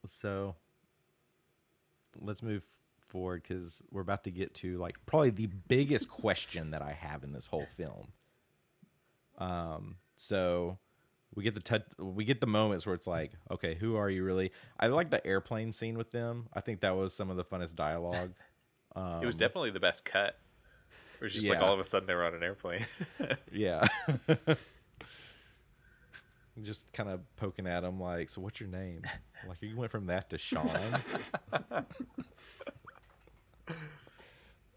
So let's move forward because we're about to get to like probably the biggest question that I have in this whole film. Um, so we get the touch, we get the moments where it's like, okay, who are you really? I like the airplane scene with them. I think that was some of the funnest dialogue. it was definitely the best cut. It was just like Um, all of a sudden they were on an airplane. Yeah. Just kind of poking at him, like, so what's your name? Like, you went from that to Sean.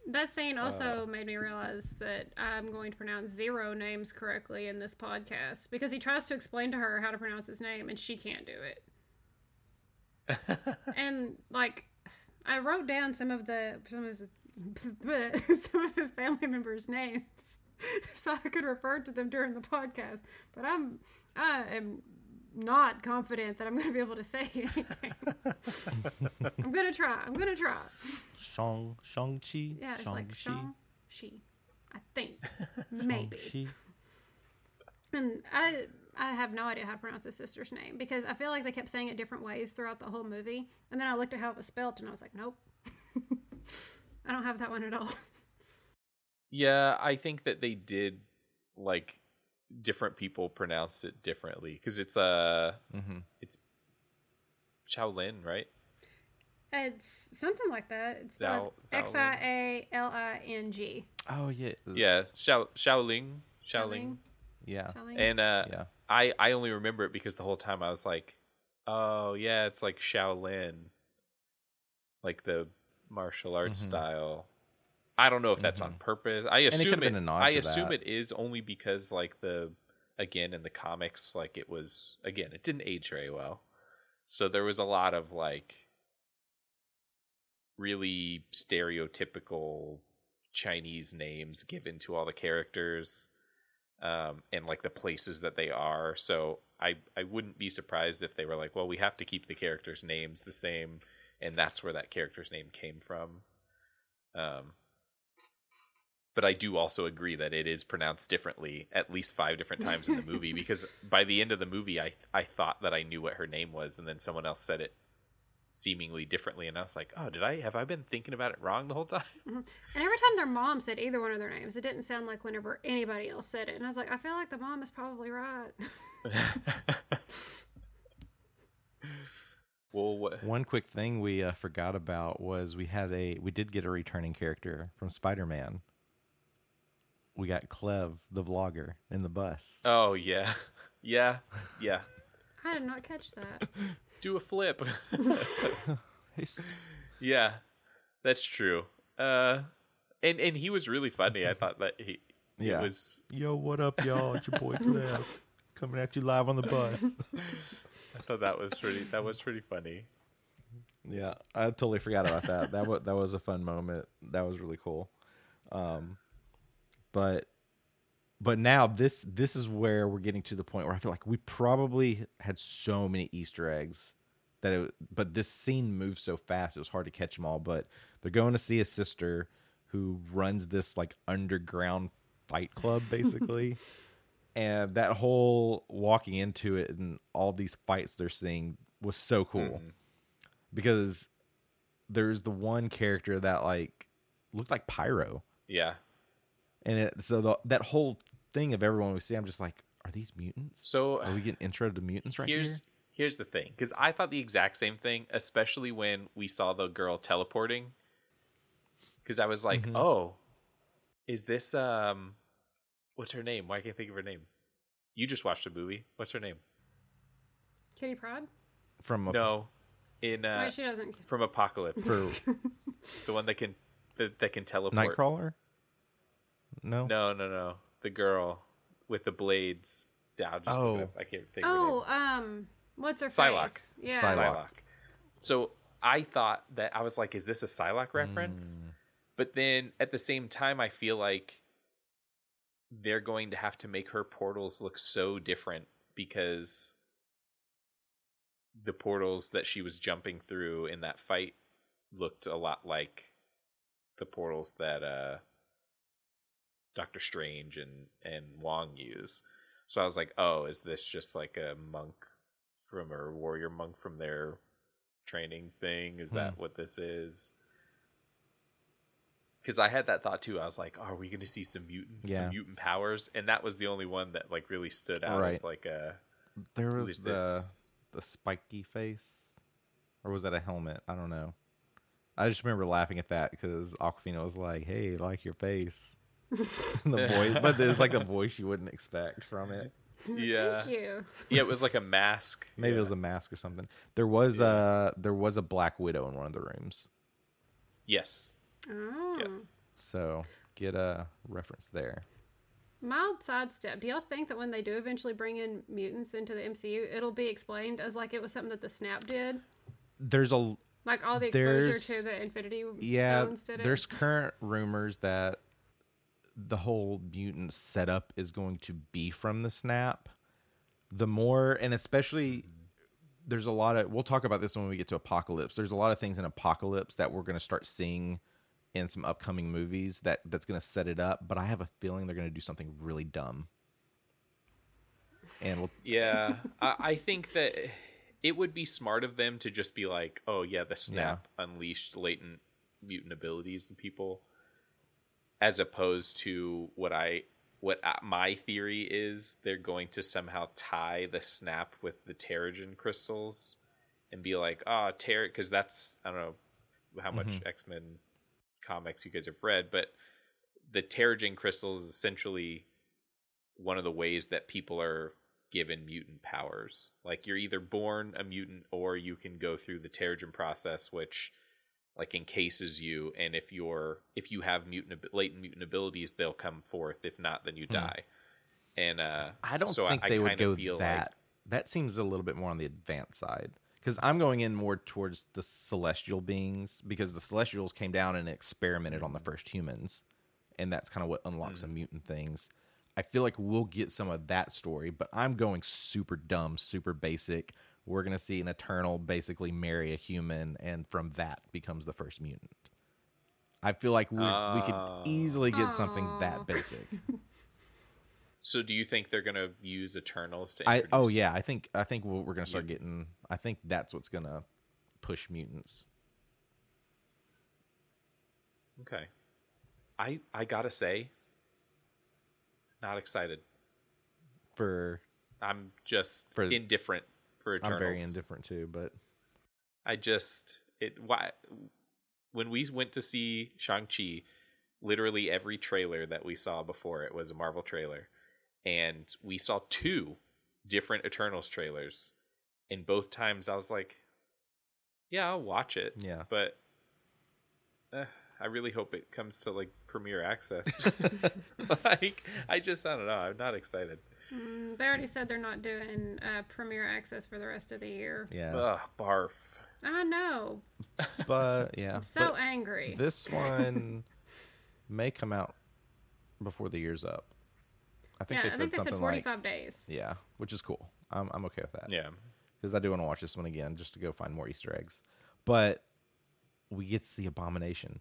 That saying also Uh. made me realize that I'm going to pronounce zero names correctly in this podcast because he tries to explain to her how to pronounce his name and she can't do it. and like, I wrote down some of the some of his some of his family members' names so I could refer to them during the podcast. But I'm I am not confident that I'm going to be able to say anything. I'm gonna try. I'm gonna try. Shang Shang Chi. Yeah, it's Shang like Chi. Shang Chi. I think maybe. Shang-Chi. And I I have no idea how to pronounce his sister's name because I feel like they kept saying it different ways throughout the whole movie. And then I looked at how it was spelled and I was like, nope. I don't have that one at all. Yeah, I think that they did like different people pronounce it differently because it's uh Mhm. it's Shaolin, right? It's something like that. It's Xiao- X I A L I N G. Oh yeah. Yeah, Shao Shaoling, Shaoling. Yeah. Shaoling. And uh, Yeah. I I only remember it because the whole time I was like, oh yeah, it's like Shaolin, like the martial arts Mhm. style. I don't know if that's on Mhm. purpose. I assume it. nod I assume that. it is only because like the again in the comics, like it was again it didn't age very well, so there was a lot of like really stereotypical Chinese names given to all the characters um, and like the places that they are. So I I wouldn't be surprised if they were like, well, we have to keep the characters' names the same, and that's where that character's name came from. Um, but I do also agree that it is pronounced differently at least five different times in the movie because by the end of the movie, I I thought that I knew what her name was, and then someone else said it seemingly differently, and I was like, oh, did I have I been thinking about it wrong the whole time? And every time their mom said either one of their names, it didn't sound like whenever anybody else said it. And I was like, I feel like the mom is probably right. well, what? One quick thing we uh, forgot about was we had a we did get a returning character from Spider Man. We got Klev, the vlogger, in the bus. Oh yeah, yeah, yeah. I did not catch that. Do a flip. Yeah, that's true. Uh, and and he was really funny. I thought that he Yeah. was. Yo, what up, y'all? It's your boy Klev coming at you live on the bus. I thought that was pretty. That was pretty funny. Yeah, I totally forgot about that. That was that was a fun moment. That was really cool. Um, but but now this this is where we're getting to the point where I feel like we probably had so many Easter eggs that it. But this scene moves so fast; it was hard to catch them all. But they're going to see a sister who runs this like underground fight club, basically. and that whole walking into it and all these fights they're seeing was so cool Mhm. because there's the one character that like looked like pyro Yeah. And it so the, that whole thing of everyone we see i'm just like are these mutants So are we getting intro to mutants right here's here here's the thing because I thought the exact same thing, especially when we saw the girl teleporting. Because I was like, Mhm. oh, is this um, what's her name? Why can't I think of her name? You just watched the movie. What's her name? Kitty Pryde? from a, No, in uh, Wait, she doesn't. from Apocalypse, for the one that can that, that can teleport. nightcrawler no No, no, no. The girl with the blades. Yeah, I'll just Oh. I can't think of her name. Oh, um, what's her Psylocke. face? Yeah. Psylocke. Psylocke. So I thought that I was like, is this a Psylocke reference? Mm. But then at the same time, I feel like they're going to have to make her portals look so different because the portals that she was jumping through in that fight looked a lot like the portals that uh Doctor Strange and and Wong use. So I was like, "Oh, is this just like a monk from or warrior monk from their training thing? Is that hmm. what this is?" Because I had that thought too. I was like, "Are we going to see some mutants, Yeah. some mutant powers?" And that was the only one that like really stood out Right. as like a there was the this? the spiky face or was that a helmet i don't know i just remember laughing at that because Awkwafina was like hey like your face the voice but there's like a voice you wouldn't expect from it Yeah, Thank you. yeah. It was like a mask. Maybe yeah. it was a mask or something. There was a uh, there was a black widow in one of the rooms. yes, Oh. yes. So get a reference there. Mild sidestep. Do y'all think that when they do eventually bring in mutants into the MCU, it'll be explained as like it was something that the Snap did? There's a Like all the exposure to the Infinity yeah, Stones did it? there's current rumors that the whole mutant setup is going to be from the snap. The more and especially there's a lot of we'll talk about this when we get to Apocalypse. There's a lot of things in Apocalypse that we're going to start seeing in some upcoming movies that that's going to set it up, but I have a feeling they're going to do something really dumb. And we'll Yeah, I, I think that it would be smart of them to just be like, "Oh yeah, the snap unleashed latent mutant abilities in people," as opposed to what I what uh, my theory is they're going to somehow tie the snap with the Terrigen crystals and be like, "Ah, oh, tear," because that's I don't know how much Mhm. X Men comics you guys have read, but the Terrigen crystals is essentially one of the ways that people are given mutant powers. Like you're either born a mutant or you can go through the Terrigen process, which like encases you, and if you're if you have mutant latent mutant abilities, they'll come forth. If not, then you die. And uh, Hmm. I don't so think I, they I would go that. Like, that seems a little bit more on the advanced side because I'm going in more towards the celestial beings because the celestials came down and experimented on the first humans, and that's kind of what unlocks some mutant things. I feel like we'll get some of that story, but I'm going super dumb, super basic. We're gonna see an eternal basically marry a human, and from that becomes the first mutant. I feel like we we could Oh. easily get something that basic. so do you think they're gonna use Eternals to? I oh yeah, I think I think we're, we're gonna start mutants. getting. I think that's what's gonna push mutants. Okay. I I gotta say, not excited. For I'm just For- indifferent for Eternals. I'm very indifferent too, but I just it why when we went to see Shang Chi, literally every trailer that we saw before it was a Marvel trailer, and we saw two different Eternals trailers, and both times I was like, "Yeah, I'll watch it." Yeah. but uh, I really hope it comes to like premiere access. like, I just I don't know. I'm not excited. Mm, they already said they're not doing uh, premiere access for the rest of the year. yeah, Ugh, barf. I know. but yeah, I'm so but angry. this one may come out before the year's up. I think yeah, they I said think they said 45 like days. yeah, which is cool. I'm I'm okay with that. Yeah. because I do want to watch this one again just to go find more Easter eggs. But we get to see Abomination.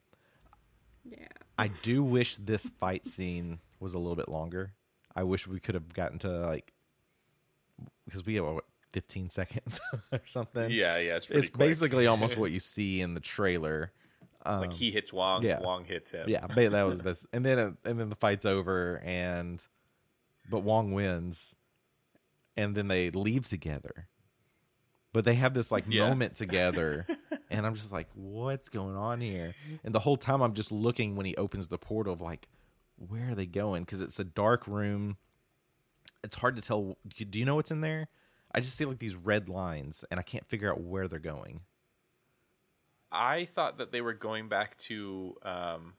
Yeah. I do wish this fight scene was a little bit longer. I wish we could have gotten to like because we have what 15 seconds or something. Yeah, yeah. It's, pretty it's basically almost what you see in the trailer. It's like he hits Wong, yeah. Wong hits him. Yeah, ba- that was best. And then uh, and then the fight's over, and but Wong wins, and then they leave together. But they have this like Yeah. moment together, and I'm just like, what's going on here? And the whole time I'm just looking when he opens the portal of like, where are they going? Because it's a dark room. It's hard to tell. Do you know what's in there? I just see like these red lines, and I can't figure out where they're going. I thought that they were going back to um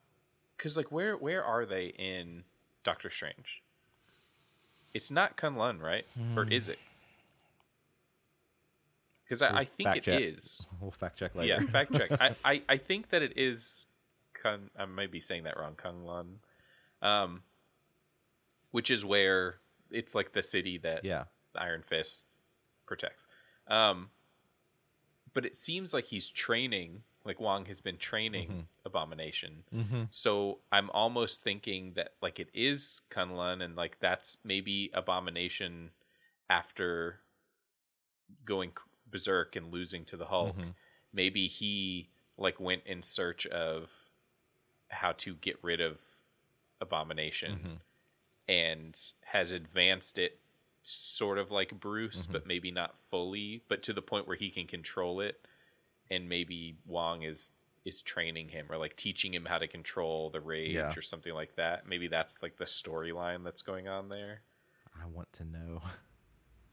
cuz like where where are they in Doctor Strange? It's not Kunlun, right? Or is it? Cuz I, I think it check. is. We'll fact check later. Yeah, fact check. I, I, I think that it is Kun I might be saying that wrong, Kunlun. Um which is where it's like the city that yeah. Iron Fist protects. Um, but it seems like he's training, like Wong has been training Abomination. Mm-hmm. So I'm almost thinking that like it is Kunlun, and like that's maybe Abomination after going berserk and losing to the Hulk. Mhm. Maybe he like went in search of how to get rid of Abomination Mhm. and has advanced it sort of like Bruce, Mm-hmm. but maybe not fully, but to the point where he can control it. And maybe Wong is is training him or like teaching him how to control the rage Yeah. or something like that. Maybe that's like the storyline that's going on there. I want to know.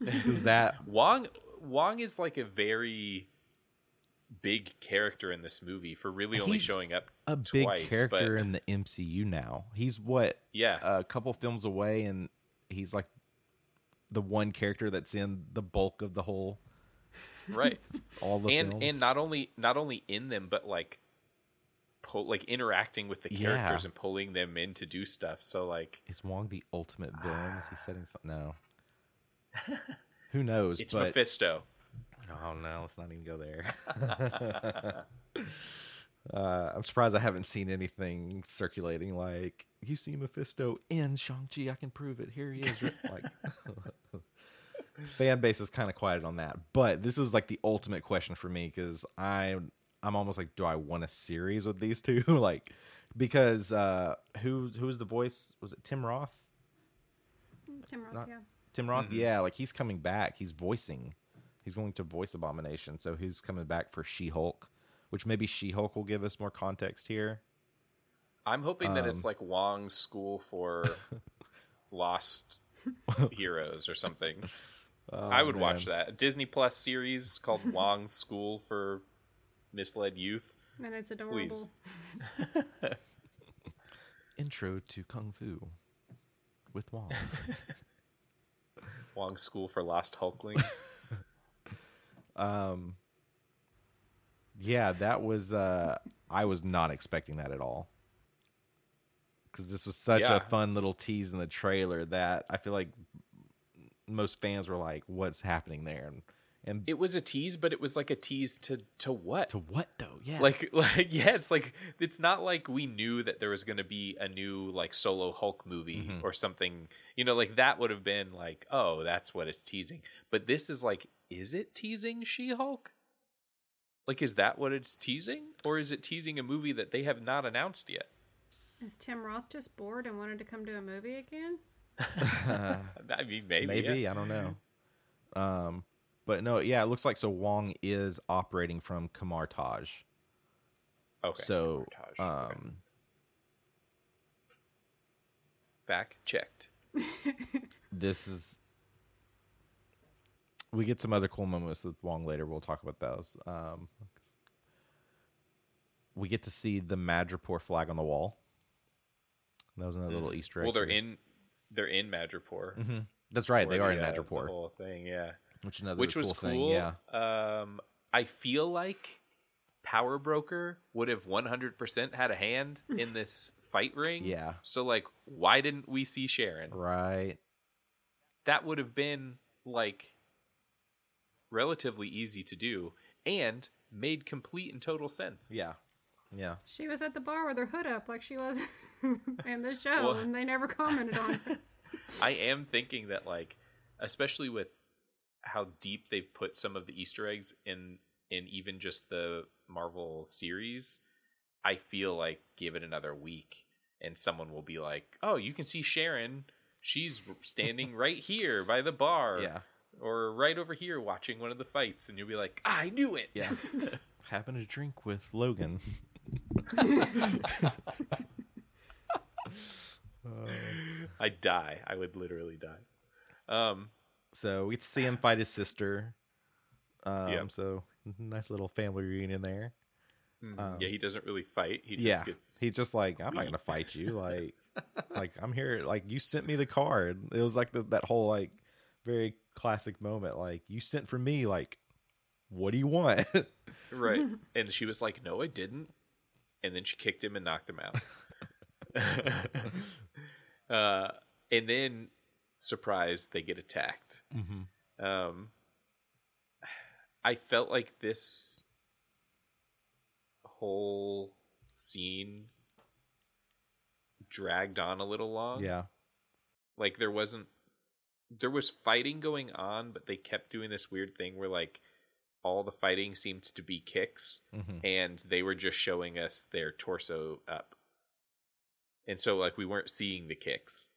Is that Wong Wong is like a very big character in this movie for really only He's showing up a big twice, character but- in the MCU now? He's what yeah. a couple films away, and he's like the one character that's in the bulk of the whole right. all the and films. and not only not only in them but like pull, like interacting with the Yeah. characters and pulling them in to do stuff so like is Wong the ultimate villain? Is he setting something? No. Who knows? it's but mephisto oh no, let's not even go there. uh, I'm surprised I haven't seen anything circulating like you see Mephisto in Shang Chi. I can prove it. Here he is. like fan base is kind of quiet on that, but this is like the ultimate question for me because I'm I'm almost like, do I want a series with these two? like because uh, who who's the voice? Was it Tim Roth? Tim Roth, Not- yeah. Tim Roth, yeah, like he's coming back. He's voicing He's going to voice Abomination, so he's coming back for She Hulk, which maybe She Hulk will give us more context here. I'm hoping that it's Um, like Wong's school for lost heroes or something. I would watch Oh, that. A Disney Plus series called Wong's School for Misled Youth. And it's adorable. Intro to Kung Fu with Wong. Wong's School for Lost Hulklings. Um, yeah, that was. Uh, I was not expecting that at all. Because this was such Yeah. a fun little tease in the trailer that I feel like most fans were like, "What's happening there?" And, and it was a tease, but it was like a tease to to what? to what though? Yeah, like like yeah it's like it's not like we knew that there was going to be a new like solo hulk movie Mm-hmm. or something you know like that would have been like oh that's what it's teasing but this is like is it teasing she-hulk like is that what it's teasing or is it teasing a movie that they have not announced yet Is Tim Roth just bored and wanted to come to a movie again? i mean maybe maybe yeah. I don't know. Um, but no, yeah, it looks like so Wong is operating from Kamar Taj. okay so, Montage, okay. um, fact checked this is we get some other cool moments with Wong later. We'll talk about those. Um, we get to see the Madripoor flag on the wall. That was another little Easter egg. well they're here. in they're in madripoor hmm That's right. They are the, in uh, the Madripoor, whole thing yeah which another which cool was thing. cool. Yeah, Um, I feel like Power Broker would have 100% had a hand in this fight ring. Yeah. So like, why didn't we see Sharon? right. That would have been like relatively easy to do and made complete and total sense. Yeah, yeah. She was at the bar with her hood up like she was in the show, Well- and they never commented on it. I am thinking that like, especially with how deep they've put some of the Easter eggs in in even just the Marvel series, I feel like give it another week and someone will be like, "Oh, you can see Sharon. She's standing right here by the bar." Yeah. Or right over here watching one of the fights and you'll be like, "I knew it." Yeah. Having a drink with Logan. I'd die. I would literally die. Um So we get to see him fight his sister. Um, Yep. So nice little family reunion there. Um, yeah, he doesn't really fight. He just yeah, gets he's just like, I'm not gonna fight you. Like, like I'm here. Like you sent me the card. It was like the, that whole like very classic moment. Like you sent for me. Like, what do you want? Right. And she was like, No, I didn't. And then she kicked him and knocked him out. uh, and then, surprise, they get attacked. mm-hmm. Um, I felt like this whole scene dragged on a little long. Yeah, Like, there wasn't. There was fighting going on, but they kept doing this weird thing where, like, all the fighting seemed to be kicks Mhm. and they were just showing us their torso up. And so like we weren't seeing the kicks.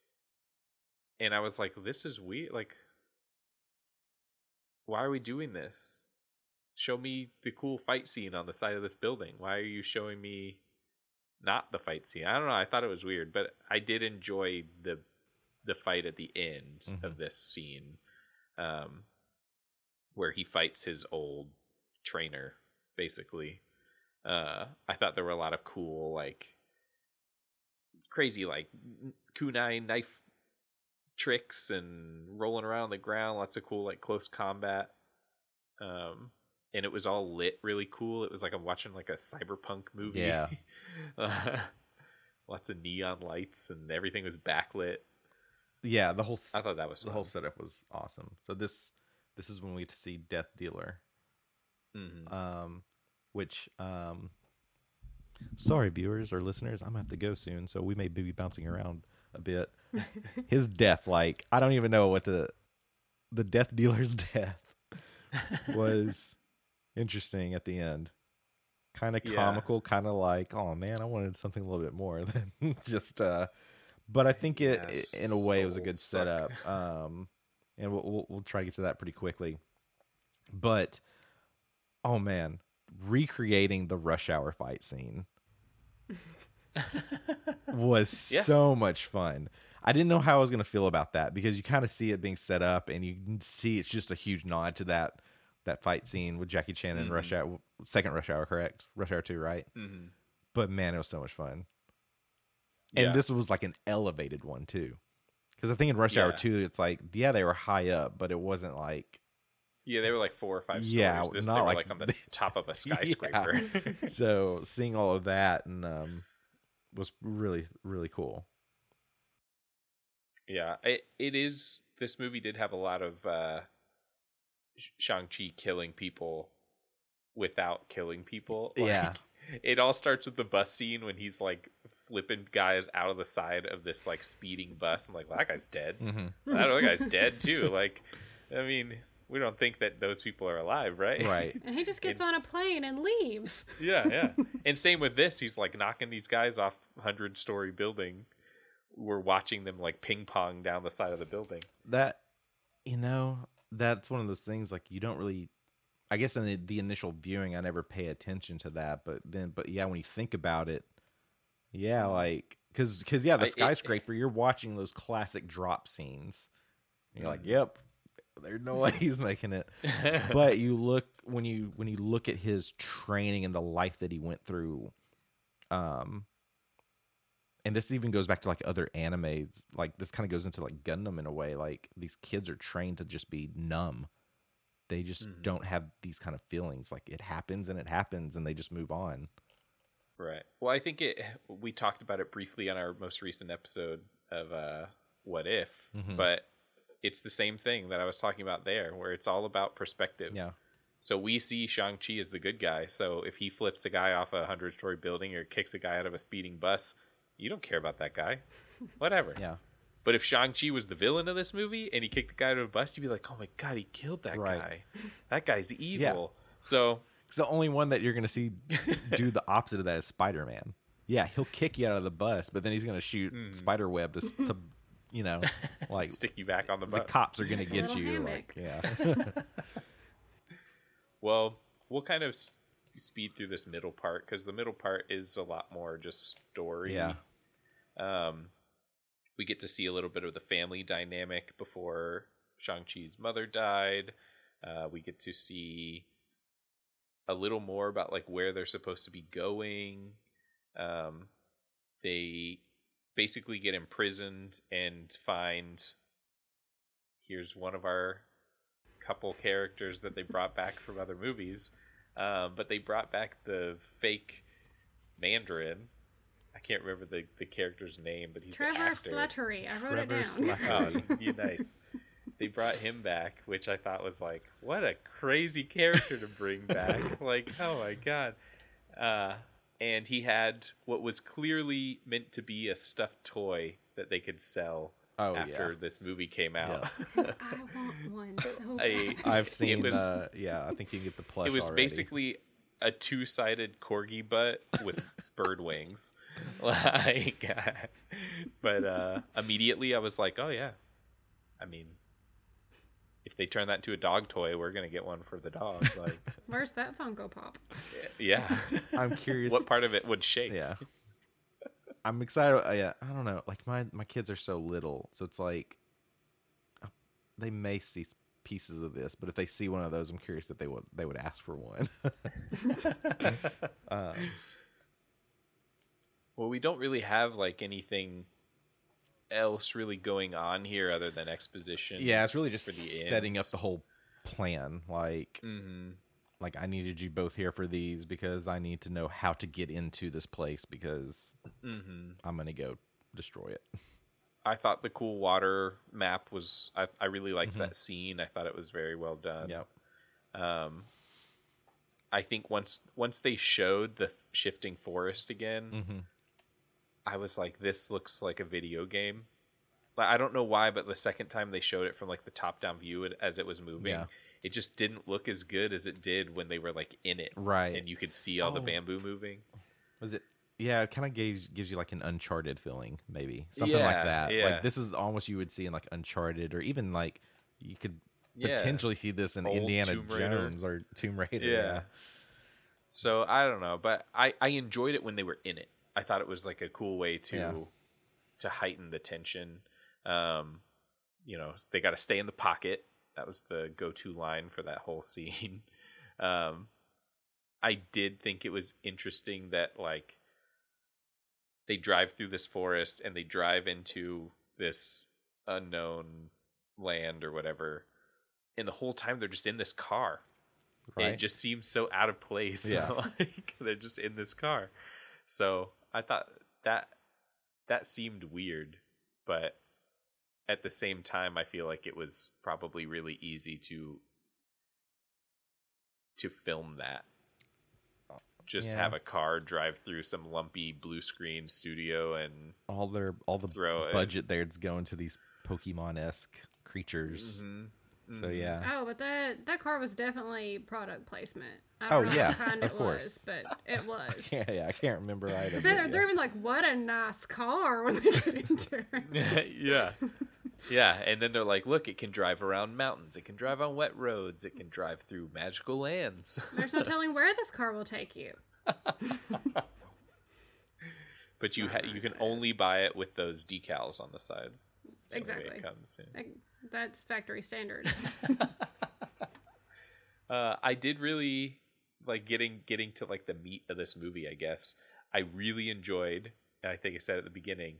And I was like, this is weird. Like why are we doing this? Show me the cool fight scene on the side of this building. Why are you showing me not the fight scene? I don't know. I thought it was weird, but I did enjoy the the fight at the end Mhm. of this scene. Um where he fights his old trainer basically uh i thought there were a lot of cool like crazy like kunai knife tricks and rolling around the ground lots of cool like close combat um and it was all lit really cool it was like i'm watching like a cyberpunk movie Yeah. uh, lots of neon lights and everything was backlit yeah. The whole I thought that was the whole setup was awesome. So this this is when we get to see Death Dealer. Mhm. um, which um, sorry viewers or listeners i'm gonna have to go soon so we may be bouncing around a bit his death like i don't even know what the the death dealer's death was interesting at the end kind of Yeah. comical kind of like oh man i wanted something a little bit more than just uh but i think it, Yeah, it- in a way it was a good setup um and we'll, we'll, we'll try to get to that pretty quickly But oh man, recreating the rush hour fight scene was Yeah. so much fun. I didn't know how I was going to feel about that because you kind of see it being set up and you see it's just a huge nod to that that fight scene with Jackie Chan in Rush Hour second Rush Hour, correct? Rush Hour 2, right? Mhm. But man, it was so much fun. And Yeah. this was like an elevated one too. Cuz I think in Rush Hour 2 it's like yeah, they were high up, but it wasn't like Yeah, they were like four or five stories. Yeah, this not they were like like, on the top of a Yeah. skyscraper. so seeing all of that and um was really really cool. Yeah, it it is. This movie did have a lot of uh, Shang Chi killing people without killing people. Yeah. it all starts with the bus scene when he's like flipping guys out of the side of this like speeding bus. I'm like, well, that guy's dead. Mhm. That other guy's dead too. Like, I mean, we don't think that those people are alive, right? Right. And he just gets It's- on a plane and leaves. yeah, yeah. And same with this. He's like knocking these guys off hundred story building. We're watching them like ping pong down the side of the building. that you know that's one of those things like you don't really i guess in the, the initial viewing i never pay attention to that but then but yeah when you think about it yeah like because because yeah I- the it- skyscraper you're watching those classic drop scenes. You're like Mm-hmm. yep there's no way he's making it. But you look when you when you look at his training and the life that he went through um and this even goes back to like other animes like this kind of goes into like gundam in a way like these kids are trained to just be numb. They just Mhm. don't have these kind of feelings. Like it happens and it happens and they just move on Right. Well, I think it. We talked about it briefly on our most recent episode of uh, "What If," Mhm. but it's the same thing that I was talking about there, where it's all about perspective. yeah So we see Shang Chi as the good guy. So if he flips a guy off a hundred-story building or kicks a guy out of a speeding bus, you don't care about that guy. Whatever. yeah But if Shang Chi was the villain of this movie and he kicked the guy out of a bus, you'd be like, "Oh my god, he killed that Right. guy! That guy's evil." So so the only one that you're gonna see do the opposite of that is spider-man yeah he'll kick you out of the bus but then he's gonna shoot Hmm. spider web to, to you know like stick you back on the bus. the cops are gonna get you hammock. like yeah Well, we'll kind of speed through this middle part because the middle part is a lot more just story. Yeah. Um, we get to see a little bit of the family dynamic before Shang Chi's mother died. Uh, we get to see a little more about like where they're supposed to be going. Um, they basically get imprisoned and find here's one of our couple characters that they brought back from other movies. Um, but they brought back the fake Mandarin. I can't remember the, the character's name, but he's Trevor. Slattery. I wrote Trevor it down. Slattery. Oh, you nice. They brought him back, which I thought was like, what a crazy character to bring back. like, oh my god. Uh, and he had what was clearly meant to be a stuffed toy that they could sell Oh, after yeah. this movie came out. I want one so I- bad. I've seen. was- uh, yeah, I think you can get the plush. it was already. basically a two-sided corgi butt with bird wings like but uh immediately i was like oh yeah i mean if they turn that into a dog toy we're gonna get one for the dog like Where's that Funko Pop? yeah I'm curious. what part of it would shake Yeah. I'm excited. uh, yeah, I don't know. Like my my kids are so little, so it's like uh, they may see pieces of this, but if they see one of those, I'm curious that they would they would ask for one. um, well we don't really have like anything else really going on here other than exposition yeah, it's really just for the setting up the whole plan. Like Mhm. like I needed you both here for these because I need to know how to get into this place because Mhm. I'm gonna go destroy it. I thought the cool water map was I, I really liked Mhm. that scene. I thought it was very well done. Yep. Um I think once once they showed the shifting forest again, Mm-hmm. I was like this looks like a video game. Like I don't know why, but the second time they showed it from like the top down view as it was moving, Yeah. it just didn't look as good as it did when they were like in it. Right. And you could see all the Oh. bamboo moving. Was it? Yeah, it kind of gives gives you like an Uncharted feeling, maybe something like that. yeah. Like this is almost you would see in like Uncharted, or even like you could Yeah. potentially see this in Old Indiana Jones or Tomb Raider. Yeah. Yeah. So I don't know, but I I enjoyed it when they were in it. I thought it was like a cool way to Yeah. to heighten the tension. Um, you know, they got to stay in the pocket. That was the go-to line for that whole scene. Um, I did think it was interesting that like they drive through this forest and they drive into this unknown land or whatever, and the whole time they're just in this car. Right. It just seems so out of place. Yeah. like they're just in this car. So I thought that that seemed weird, but at the same time, I feel like it was probably really easy to to film that. Just Yeah. have a car drive through some lumpy blue screen studio and all their all the Throw it. budget there is going to these Pokemon esque creatures. Mm-hmm. So mm-hmm. yeah. Oh, but that that car was definitely product placement. I Oh, don't know yeah, what kind of it course. was, but it was. Yeah, yeah, I can't remember either. Because they're, yeah. they're even like, "What a nice car!" when they get into it. yeah. Yeah, and then they're like, look, it can drive around mountains, it can drive on wet roads, it can drive through magical lands. There's no telling where this car will take you. but you ha- you can only buy it with those decals on the side. That's the only way Exactly. Comes. yeah. That's factory standard. Uh, I did really like getting getting to like the meat of this movie. I guess I really enjoyed. And I think I said at the beginning,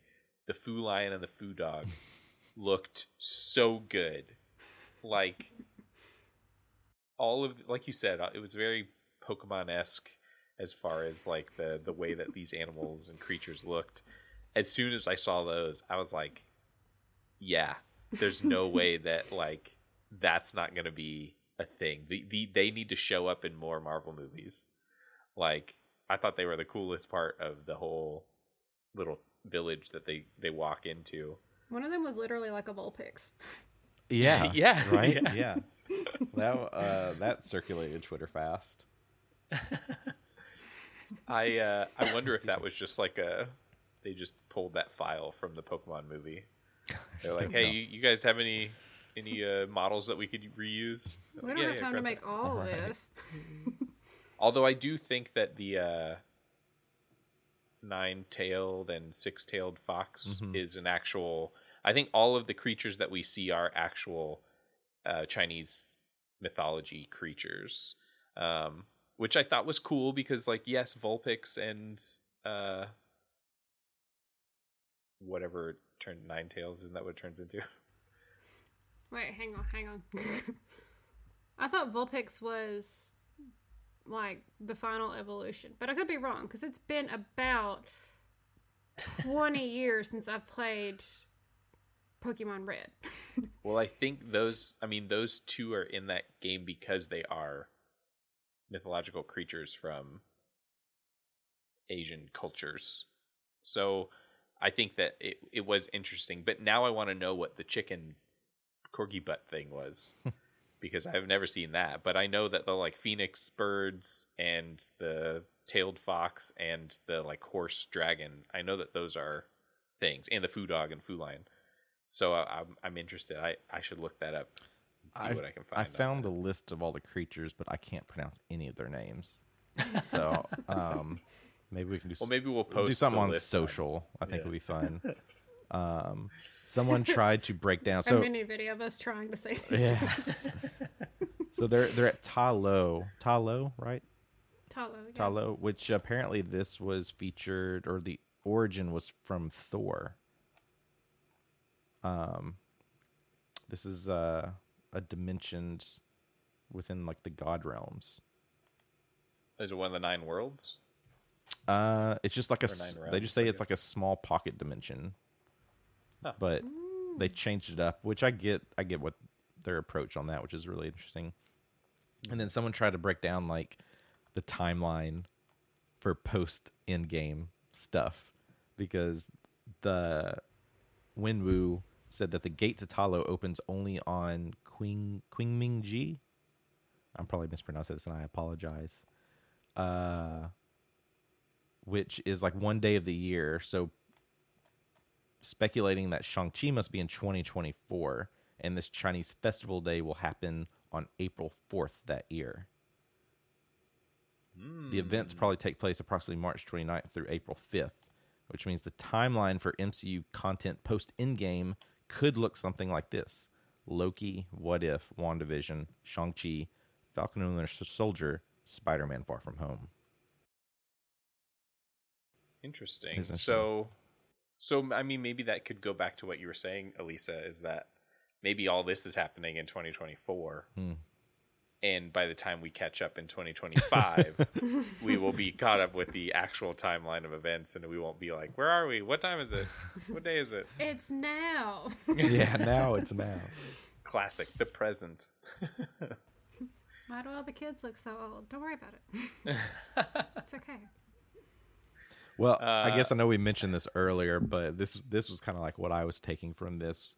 the Foo Lion and the Foo Dog looked so good. Like all of like you said, uh, it was very Pokemon esque as far as like the the way that these animals and creatures looked. As soon as I saw those, I was like, yeah, there's no way that like that's not going to be a thing. The, the they need to show up in more Marvel movies. Like I thought they were the coolest part of the whole little village that they they walk into. One of them was literally like a Vulpix. Yeah. Yeah, Right? yeah. Yeah. That uh that circulated Twitter fast. I uh I wonder if that was just like a they just pulled that file from the Pokemon movie. They're like, "Hey, you, you guys have any any uh, models that we could reuse?" We don't Yeah, have yeah, time to make that. all this. Although I do think that the uh, nine-tailed and six-tailed fox Mhm. is an actual. I think all of the creatures that we see are actual uh, Chinese mythology creatures, um, which I thought was cool because, like, yes, Vulpix and uh, whatever it turned Ninetales isn't that what it turns into? Wait, hang on, hang on. I thought Vulpix was like the final evolution, but I could be wrong because it's been about 20 years since I've played Pokemon Red. Well, I think those. I mean, those two are in that game because they are mythological creatures from Asian cultures. So I think that it it was interesting. But now I want to know what the chicken corgi butt thing was because I've never seen that. But I know that the like phoenix birds and the tailed fox and the like horse dragon. I know that those are things, and the foo dog and foo lion. So I, I'm I'm interested. I I should look that up and see I, what I can find. I found the list of all the creatures, but I can't pronounce any of their names. So um maybe we can do Well, maybe we'll we'll post do something the on list on- social. I think yeah. would be fun. Um someone tried to break down a so mini video of us trying to say this. yeah. so they're they're at Talo. Talo, right? Talo. yeah. Talo, which apparently this was featured or the origin was from Thor. Um this is uh a dimension within like the god realms. Is it one of the nine worlds? Uh it's just like a Or s- nine they just say it's like a small pocket dimension. Huh. But they changed it up, which I get I get what their approach on that, which is really interesting. And then someone tried to break down like the timeline for post end game stuff because the Wenwu said that the gate to Talo opens only on Queen Queen Qingming Ji. I'm probably mispronouncing this and I apologize. Uh which is like one day of the year. So speculating that Shang-Chi must be in 2024 and this Chinese festival day will happen on April 4th that year. The events Hmm. probably take place approximately March 29th through April 5th, which means the timeline for MCU content post Endgame could look something like this Loki, What If, WandaVision, Shang-Chi, Falcon and Winter Soldier, Spider Man Far From Home. Interesting. Interesting. So, so I mean, maybe that could go back to what you were saying, Elisa. Is that maybe all this is happening in 2024, Hmm. and by the time we catch up in 2025, we will be caught up with the actual timeline of events, and we won't be like, "Where are we? What time is it? What day is it?" It's now. yeah, now it's now. Classic, the present. Why do all the kids look so old? Don't worry about it. it's okay. Well, I guess I know we mentioned this earlier, but this this was kind of like what I was taking from this.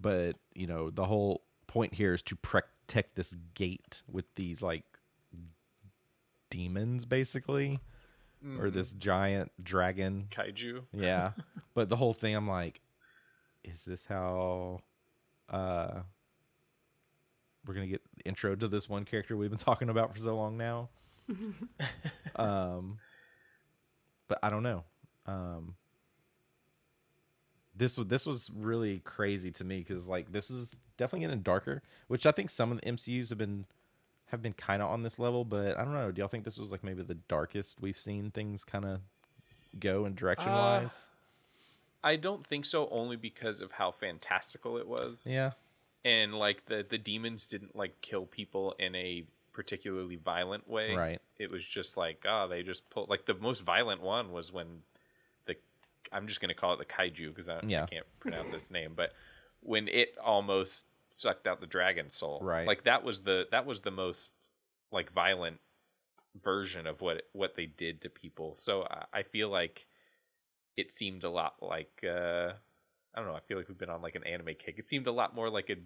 But you know, the whole point here is to protect this gate with these like demons, basically, or this giant dragon. Kaiju. Yeah, but the whole thing, I'm like, is this how uh we're gonna get intro to this one character we've been talking about for so long now? um, but I don't know. Um, this was this was really crazy to me because like this is definitely getting darker, which I think some of the MCU's have been have been kind of on this level, but I don't know. Do y'all think this was like maybe the darkest we've seen things kind of go in direction wise? I don't think so, only because of how fantastical it was. yeah, and like the the demons didn't like kill people in a particularly violent way. Right. It was just like oh, they just pull like the most violent one was when the I'm just gonna call it the kaiju because I, Yeah. I can't pronounce this name, but when it almost sucked out the dragon soul, Right. Like that was the that was the most like violent version of what what they did to people. So I, I feel like it seemed a lot like uh I don't know. I feel like we've been on like an anime kick. It seemed a lot more like a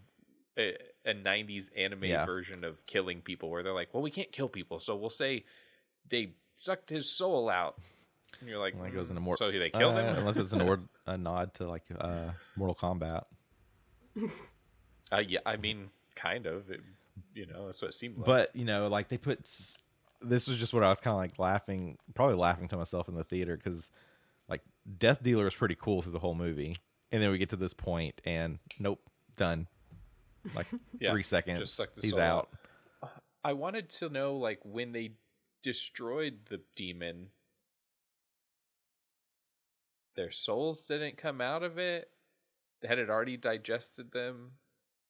a, a 90s anime Yeah. version of killing people where they're like, well, we can't kill people, so we'll say they sucked his soul out. And you're like, When it goes "Mm, into more, so they killed uh, him? unless it's an ord, a nod to like uh, Mortal Kombat. uh, yeah, I mean, kind of. It, you know, that's what it seemed like. But you know, like they put s- this was just what I was kind of like laughing, probably laughing to myself in the theater because like Death Dealer is pretty cool through the whole movie, and then we get to this point and nope, done. Like Yeah, three just seconds, suck the he's soul out. out. I wanted to know, like, when they destroyed the demon, their souls didn't come out of it. Had it already digested them?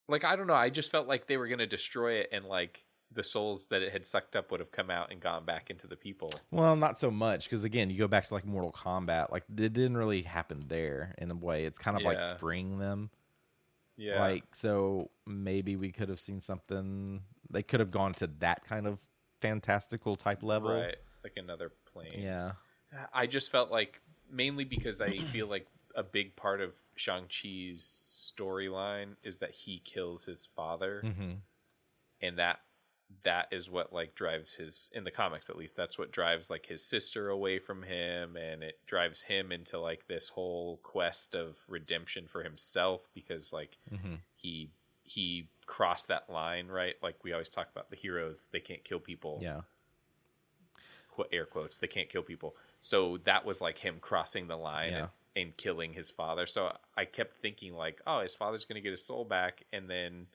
Like, I don't know. I just felt like they were going to destroy it, and like the souls that it had sucked up would have come out and gone back into the people. Well, not so much because again, you go back to like Mortal Kombat, like it didn't really happen there in a way. It's kind of Yeah. like freeing them. Yeah, Like so, maybe we could have seen something. They could have gone to that kind of fantastical type level. right, like another plane. Yeah. I just felt like mainly because I feel like a big part of Shang-Chi's storyline is that he kills his father hmm and that that is what like drives his in the comics at least that's what drives like his sister away from him and it drives him into like this whole quest of redemption for himself because like hmm he he crossed that line right? Like we always talk about the heroes they can't kill people. Yeah. qu- air quotes they can't kill people. So that was like him crossing the line Yeah. and, and killing his father. So i kept thinking like oh his father's gonna get his soul back and then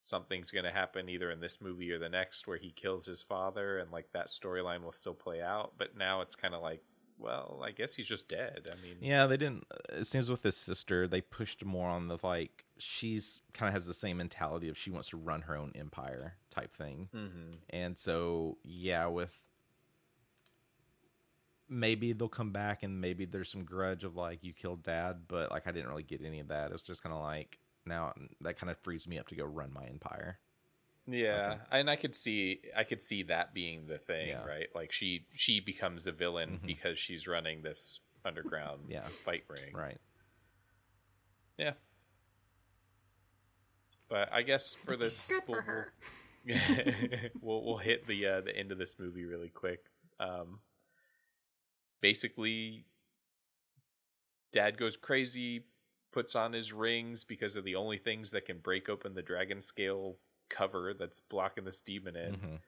something's gonna happen either in this movie or the next where he kills his father and like that storyline will still play out but now it's kind of like well i guess he's just dead i mean Yeah, they didn't. It seems with his sister, they pushed more on the like she's kind of has the same mentality of she wants to run her own empire type thing, mhm. and so yeah, with maybe they'll come back and maybe there's some grudge of like you killed dad, but like I didn't really get any of that. It was just kind of like now that kind of frees me up to go run my empire. Yeah, and I could see I could see that being the thing, Yeah. right? Like she she becomes a villain Mhm. because she's running this underground Yeah. fight ring. Right. Yeah. But I guess for this Good we'll, for her. we'll we'll hit the uh, the end of this movie really quick. Um basically dad goes crazy, puts on his rings because of the only things that can break open the dragon scale cover that's blocking this demon in. Mhm.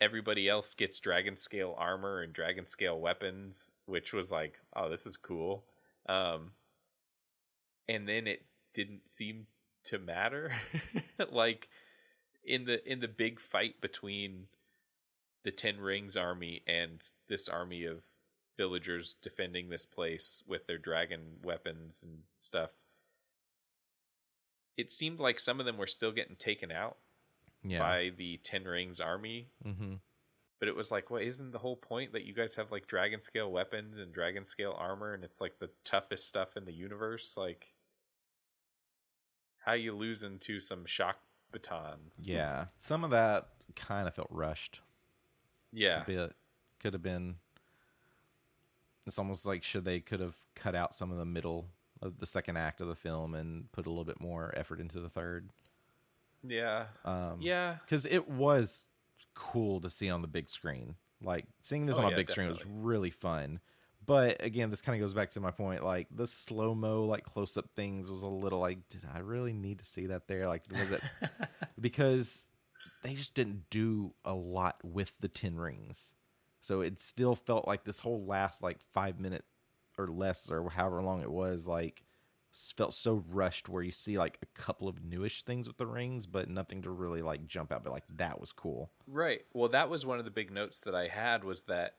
Everybody else gets dragon scale armor and dragon scale weapons, which was like, oh, this is cool. Um, and then it didn't seem to matter. like in the in the big fight between the Ten Rings army and this army of villagers defending this place with their dragon weapons and stuff. It seemed like some of them were still getting taken out Yeah. by the Ten Rings army, hmm but it was like, well, isn't the whole point that you guys have like dragon scale weapons and dragon scale armor and it's like the toughest stuff in the universe? Like, how you losing to some shock batons? Yeah. Some of that kind of felt rushed. Yeah. a bit. Could have been. It's almost like should they could have cut out some of the middle of the second act of the film and put a little bit more effort into the third. Yeah. Um, yeah. because it was cool to see on the big screen. Like seeing this Oh, on a yeah, big screen was really fun. But again, this kind of goes back to my point. Like the slow mo, like close up things was a little like, did I really need to see that there? Like, was it because they just didn't do a lot with the Ten Rings, so it still felt like this whole last like five minute or less or however long it was like felt so rushed where you see like a couple of newish things with the rings but nothing to really like jump out but like that was cool Right. Well, that was one of the big notes that I had was that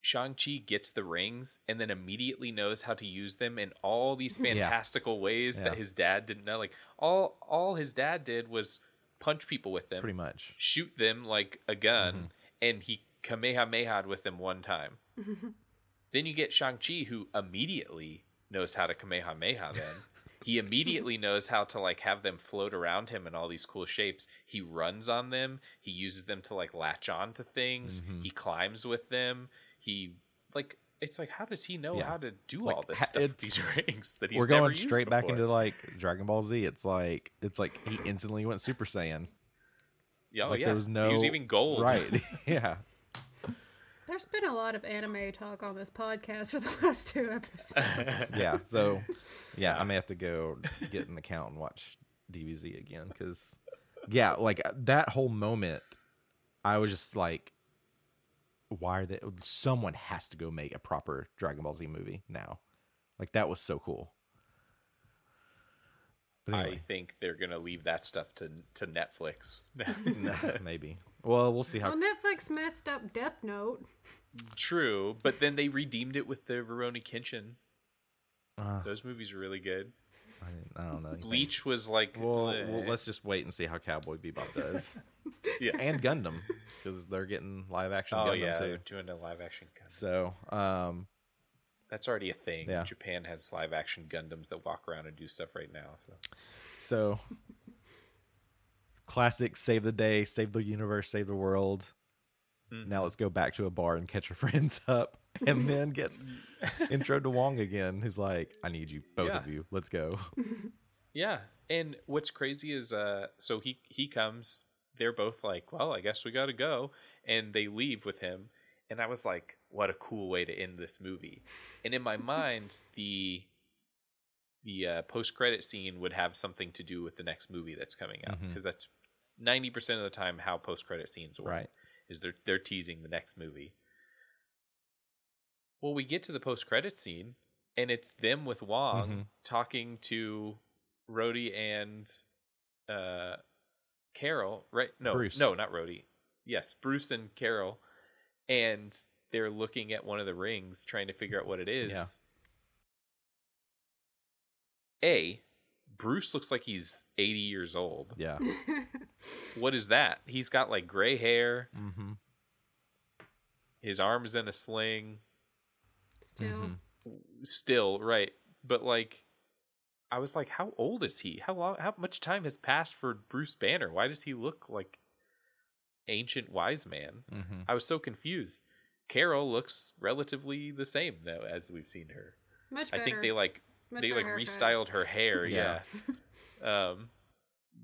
Shang-Chi gets the rings and then immediately knows how to use them in all these Yeah. fantastical ways Yeah. that his dad didn't know. Like all all his dad did was punch people with them, pretty much shoot them like a gun, Mm-hmm. and he kamehameha'd with them one time. then you get Shang-Chi who immediately knows how to kamehameha them. he immediately knows how to like have them float around him in all these cool shapes. He runs on them. He uses them to like latch on to things. Mm-hmm. He climbs with them. He like it's like how does he know Yeah. how to do Like, all this stuff with these rings that he's we're going straight back before? into like dragon ball z it's like it's like he instantly went super saiyan yeah, oh, like yeah. there was no he was even gold right yeah There's been a lot of anime talk on this podcast for the last two episodes. yeah so yeah i may have to go get an account and watch DBZ again because yeah like that whole moment i was just like why are they someone has to go make a proper dragon ball z movie now like that was so cool but I think they're gonna leave that stuff to to Netflix. maybe well we'll see how well, Netflix messed up Death Note. True, but then they redeemed it with the Rurouni Kenshin. Uh. Those movies are really good. I, mean, I don't know anything. Bleach was like, well, well let's just wait and see how cowboy bebop does yeah. and gundam because they're getting live action oh gundam yeah, too they're doing a live action. Gundam. so um That's already a thing. Yeah. Japan has live action Gundams that walk around and do stuff right now. So So, classic save the day, save the universe, save the world. Mm-hmm. Now let's go back to a bar and catch our friends up and then get intro to Wong again, who's like, I need you, both of you. Let's go. yeah, and what's crazy is, uh, so he he comes. They're both like, well, I guess we got to go, and they leave with him. And I was like, what a cool way to end this movie. And in my mind, the the uh, post credit scene would have something to do with the next movie that's coming out because that's ninety percent of the time how post credit scenes work. Right. Is they're they're teasing the next movie. Well, we get to the post credit scene, and it's them with Wong Mhm. talking to Rhodey and uh, Carol. Right? No, Bruce. no, not Rhodey. Yes, Bruce and Carol, and they're looking at one of the rings, trying to figure out what it is. Yeah. A, Bruce looks like he's eighty years old. Yeah. What is that? He's got like gray hair. Mm-hmm. His arm's in a sling. Still, Mm-hmm. Still, right. But like I was like, how old is he? How long how much time has passed for Bruce Banner? Why does he look like ancient wise man? Mm-hmm. I was so confused. Carol looks relatively the same though as we've seen her. much I think they like Much they like haircut. restyled her hair, yeah. Yeah. um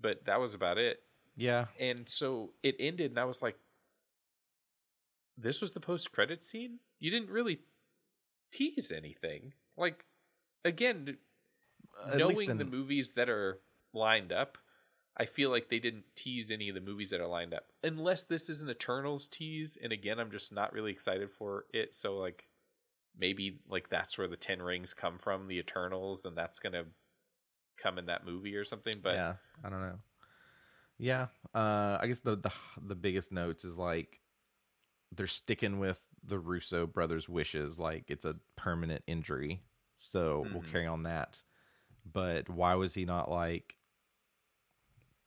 but that was about it. Yeah. And so it ended and I was like this was the post credit scene? You didn't really tease anything. Like again, at knowing in, the movies that are lined up, I feel like they didn't tease any of the movies that are lined up. Unless this is an Eternals tease, and again, I'm just not really excited for it. So like maybe like that's where the Ten Rings come from, the Eternals, and that's gonna come in that movie or something. But yeah, I don't know. Yeah, uh, I guess the, the the biggest notes is like they're sticking with the Russo brothers' wishes, like it's a permanent injury, so we'll Mhm. carry on that. But why was he not like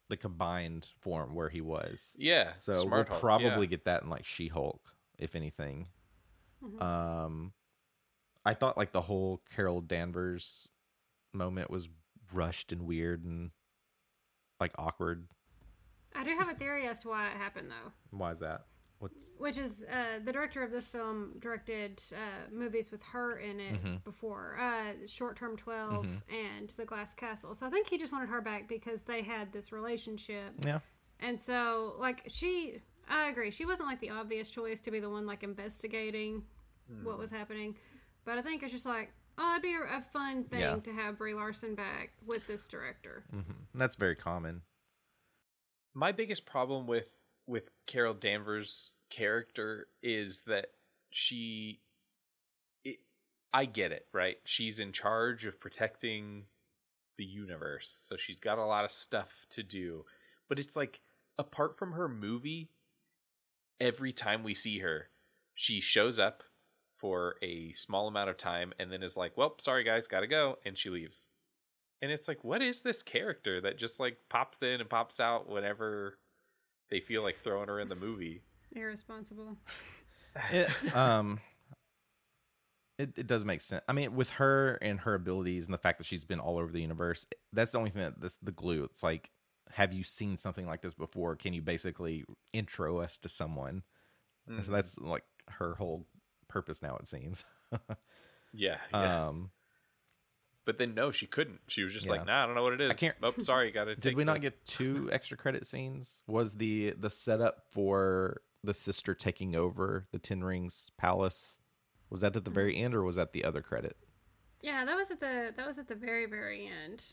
the combined form where he was? yeah, So Smart we'll Hulk, probably yeah. get that in like She Hulk, if anything. Mhm. Um, I thought like the whole Carol Danvers moment was rushed and weird and like awkward. I do have a theory as to why it happened, though. Why is that? What's Which is uh, the director of this film directed uh, movies with her in it Mhm. before, uh, Short Term 12 Mhm. and The Glass Castle. So I think he just wanted her back because they had this relationship. yeah? And so, like, she, I agree, she wasn't like the obvious choice to be the one like investigating what was happening. But I think it's just like, oh, it'd be a, a fun thing Yeah. to have Brie Larson back with this director. hmm That's very common. my biggest problem with with Carol Danvers' character is that she it, I get it, right? She's in charge of protecting the universe. So she's got a lot of stuff to do. But it's like apart from her movie, every time we see her, she shows up for a small amount of time and then is like, "Well, sorry guys, got to go," and she leaves. And it's like, what is this character that just like pops in and pops out whenever they feel like throwing her in the movie? Irresponsible. It, um, it it does make sense. I mean, with her and her abilities and the fact that she's been all over the universe, that's the only thing that this the glue. It's like, have you seen something like this before? Can you basically intro us to someone? So that's like her whole purpose now. It seems. Yeah, yeah. um, but then no, she couldn't. She was just yeah. like, "Nah, I don't know what it is." I can't- Oh, sorry, got to. did we not get two extra credit scenes? Was the the setup for the sister taking over the Ten Rings Palace? Was that at the very end, or was that the other credit? Yeah, that was at the that was at the very very end,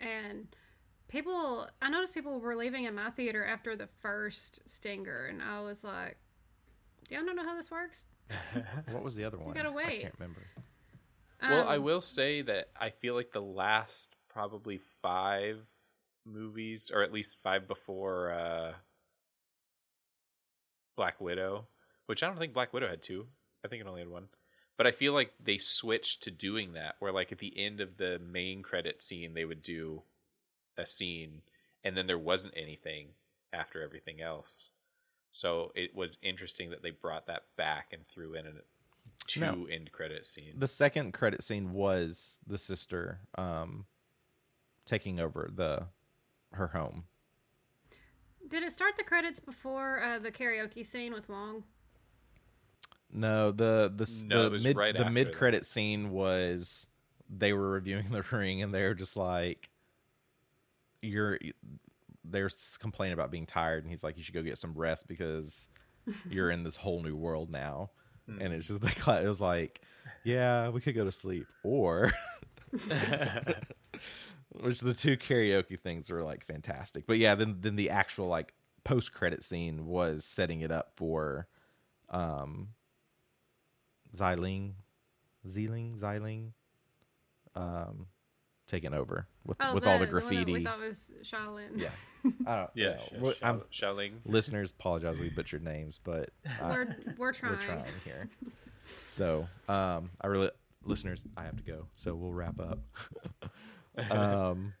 and people I noticed people were leaving in my theater after the first stinger, and I was like, "Do y'all not know how this works?" What was the other one? gotta I can't remember. Well, I Um, will say that I feel like the last probably five movies, or at least five before uh, Black Widow, which I don't think Black Widow had two. I think it only had one. But I feel like they switched to doing that, where like at the end of the main credit scene, they would do a scene, and then there wasn't anything after everything else. So it was interesting that they brought that back and threw in a two No. end credit scene. The second credit scene was the sister um, taking over the her home. Did it start the credits before uh, the karaoke scene with Wong? No, the the No, the mid right the mid credit scene was they were reviewing the ring and they were just like you're they're complaining about being tired and he's like you should go get some rest because you're in this whole new world now. And it's just like it was like yeah we could go to sleep. Or which the two karaoke things were like fantastic. But yeah then then the actual like post credit scene was setting it up for um Xiling, Zeeling, Xiling, um, taking over with with all the Oh, one that graffiti. we thought was Shaolin. yeah, I don't. yeah, know. Sh- I'm, Shao- Shaoling. listeners, apologize we butchered names, but I- we're we're trying. we're trying here. So, um, I really, listeners, I have to go. So we'll wrap up. um,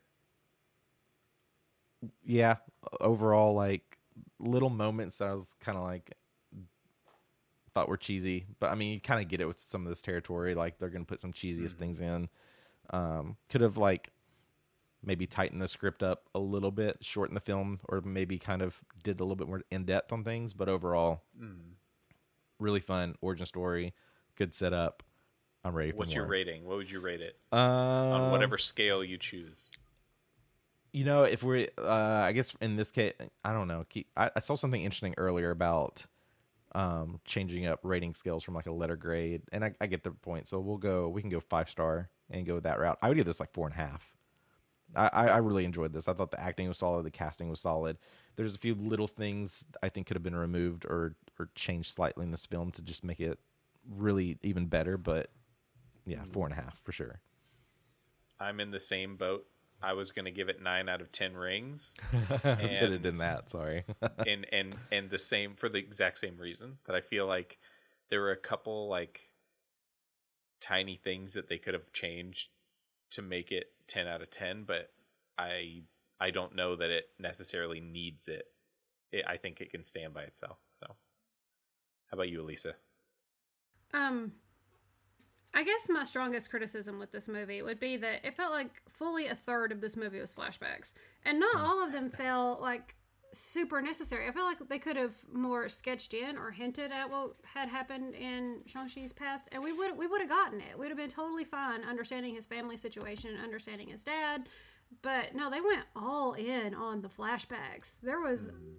yeah, overall, like little moments that I was kind of like thought were cheesy, but I mean, you kind of get it with some of this territory. Like they're gonna put some cheesiest things in. Um, could have like maybe tightened the script up a little bit, shortened the film, or maybe kind of did a little bit more in depth on things. But overall, really fun origin story, good setup. I'm ready for What's more. your rating? What would you rate it Um, on whatever scale you choose? You know, if we're, uh, I guess in this case, I don't know. Keep, I, I saw something interesting earlier about um, changing up rating scales from like a letter grade, and I, I get the point. So we'll go. We can go five star and go that route. I would give this like four and a half. I, I I really enjoyed this. I thought the acting was solid, the casting was solid. There's a few little things I think could have been removed or or changed slightly in this film to just make it really even better. But yeah, four and a half for sure. I'm in the same boat. I was going to give it nine out of ten rings, Could have and done that. Sorry. and and and the same for the exact same reason that I feel like there were a couple like tiny things that they could have changed to make it 10 out of 10 but I I don't know that it necessarily needs it. it I think it can stand by itself. So how about you Elisa? Um, I guess my strongest criticism with this movie would be that it felt like fully a third of this movie was flashbacks, and not hmm. all of them felt like super necessary. I feel like they could have more sketched in or hinted at what had happened in Shang-Chi's past, and we would we would have gotten it. We'd have been totally fine understanding his family situation, understanding his dad. But no, they went all in on the flashbacks. There was hmm.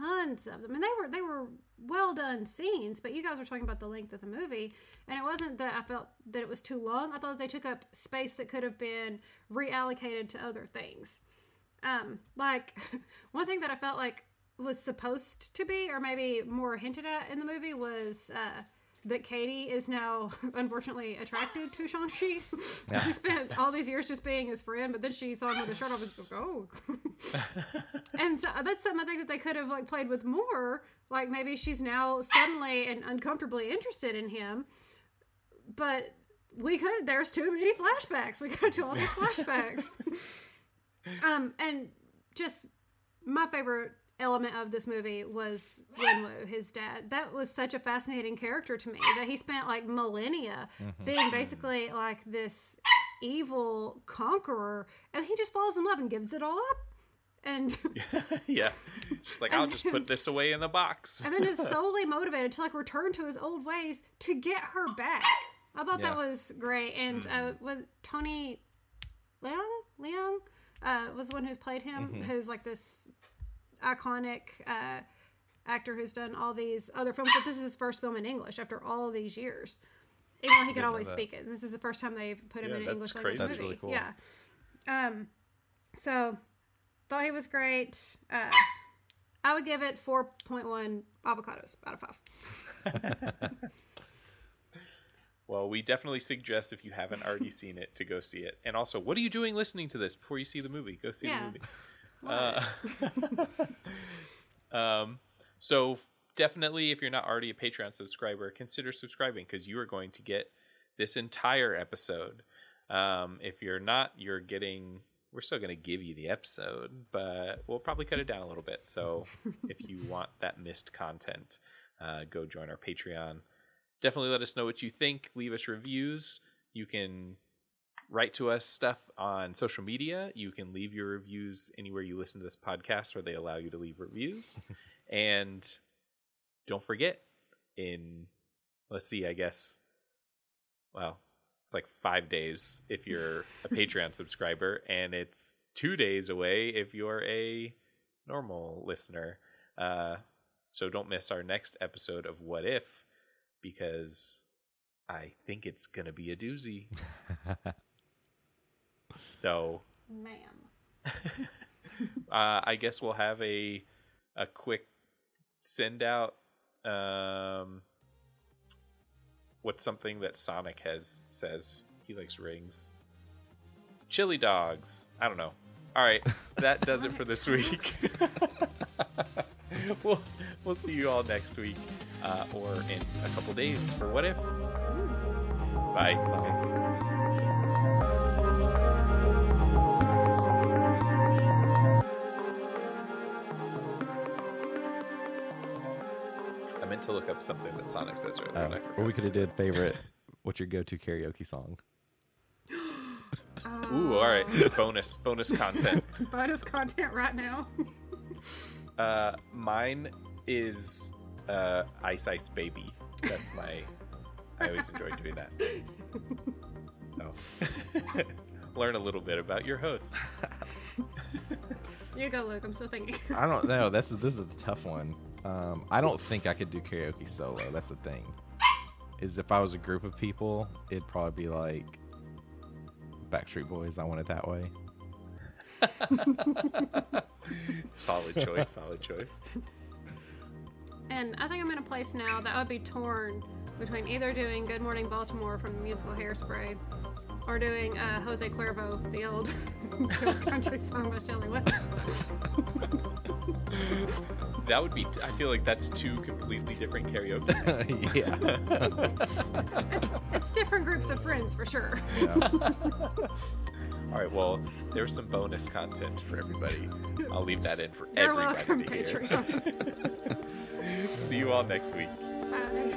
Tons of them. And they were they were well done scenes but you guys were talking about the length of the movie. And it wasn't that i felt that it was too long. I thought they took up space that could have been reallocated to other things. Um like one thing that i felt like was supposed to be or maybe more hinted at in the movie was uh that Katie is now unfortunately attracted to Shang-Chi. she spent all these years just being his friend, but then she saw him with a shirt off. Was like, oh, and so that's something I think that they could have like played with more. Like maybe she's now suddenly and uncomfortably interested in him, but we could. There's too many flashbacks. We got to all these flashbacks. um, and just my favorite element of this movie was Wenwu, his dad. That was such a fascinating character to me that he spent like millennia being basically like this evil conqueror, and he just falls in love and gives it all up. And yeah. She's like, I'll just put this away in the box. and then is solely motivated to like return to his old ways to get her back. I thought that was great. And uh, with Tony Leung, Leung uh, was the one who's played him, who's like this iconic uh, actor who's done all these other films. But this is his first film in English after all these years. Even though he could always speak it, this is the first time they've put him Yeah, in an English language movie. Really cool. Yeah. Um. So, thought he was great. Uh, I would give it four point one avocados out of five. Well, we definitely suggest if you haven't already seen it to go see it. And also, what are you doing listening to this before you see the movie? Go see Yeah. the movie. Uh, um, so definitely, if you're not already a Patreon subscriber, consider subscribing because you are going to get this entire episode. Um, if you're not, you're getting. We're still going to give you the episode, but we'll probably cut it down a little bit. So if you want that missed content, uh, go join our Patreon. Definitely let us know what you think. Leave us reviews. You can write to us stuff on social media. You can leave your reviews anywhere you listen to this podcast where they allow you to leave reviews. and don't forget, in let's see, I guess, well, it's like five days if you're a Patreon subscriber, and it's two days away if you're a normal listener. Uh, so don't miss our next episode of What If because I think it's gonna be a doozy. so Ma'am. uh, I guess we'll have a a quick send out. Um, what's something that Sonic has says he likes rings? Chili dogs. I don't know. All right, that does it for this week. we'll we'll see you all next week uh, or in a couple days for what if. Bye. I meant to look up something that Sonic says earlier. Uh, and or we could have did favorite. What's your go-to karaoke song? Ooh, all right. bonus bonus content. Bonus content right now. Uh, mine is uh, Ice Ice Baby. That's my. I always enjoy doing that. So, learn a little bit about your host. You go, Luke. I'm still thinking. I don't know. This is this is a tough one. Um, I don't think I could do karaoke solo. That's the thing. Is if I was a group of people, it'd probably be like Backstreet Boys. I want it that way. Solid choice. Solid choice. And I think I'm in a place now that I would be torn between either doing Good Morning Baltimore from the musical Hairspray or doing uh, Jose Cuervo, the old country song by Shelly West. That would be. I feel like that's two completely different karaoke. yeah. It's different groups of friends for sure. Yeah. All right. Well, there's some bonus content for everybody. I'll leave that in for You're everybody welcome, to hear. Patreon. See you all next week. Bye.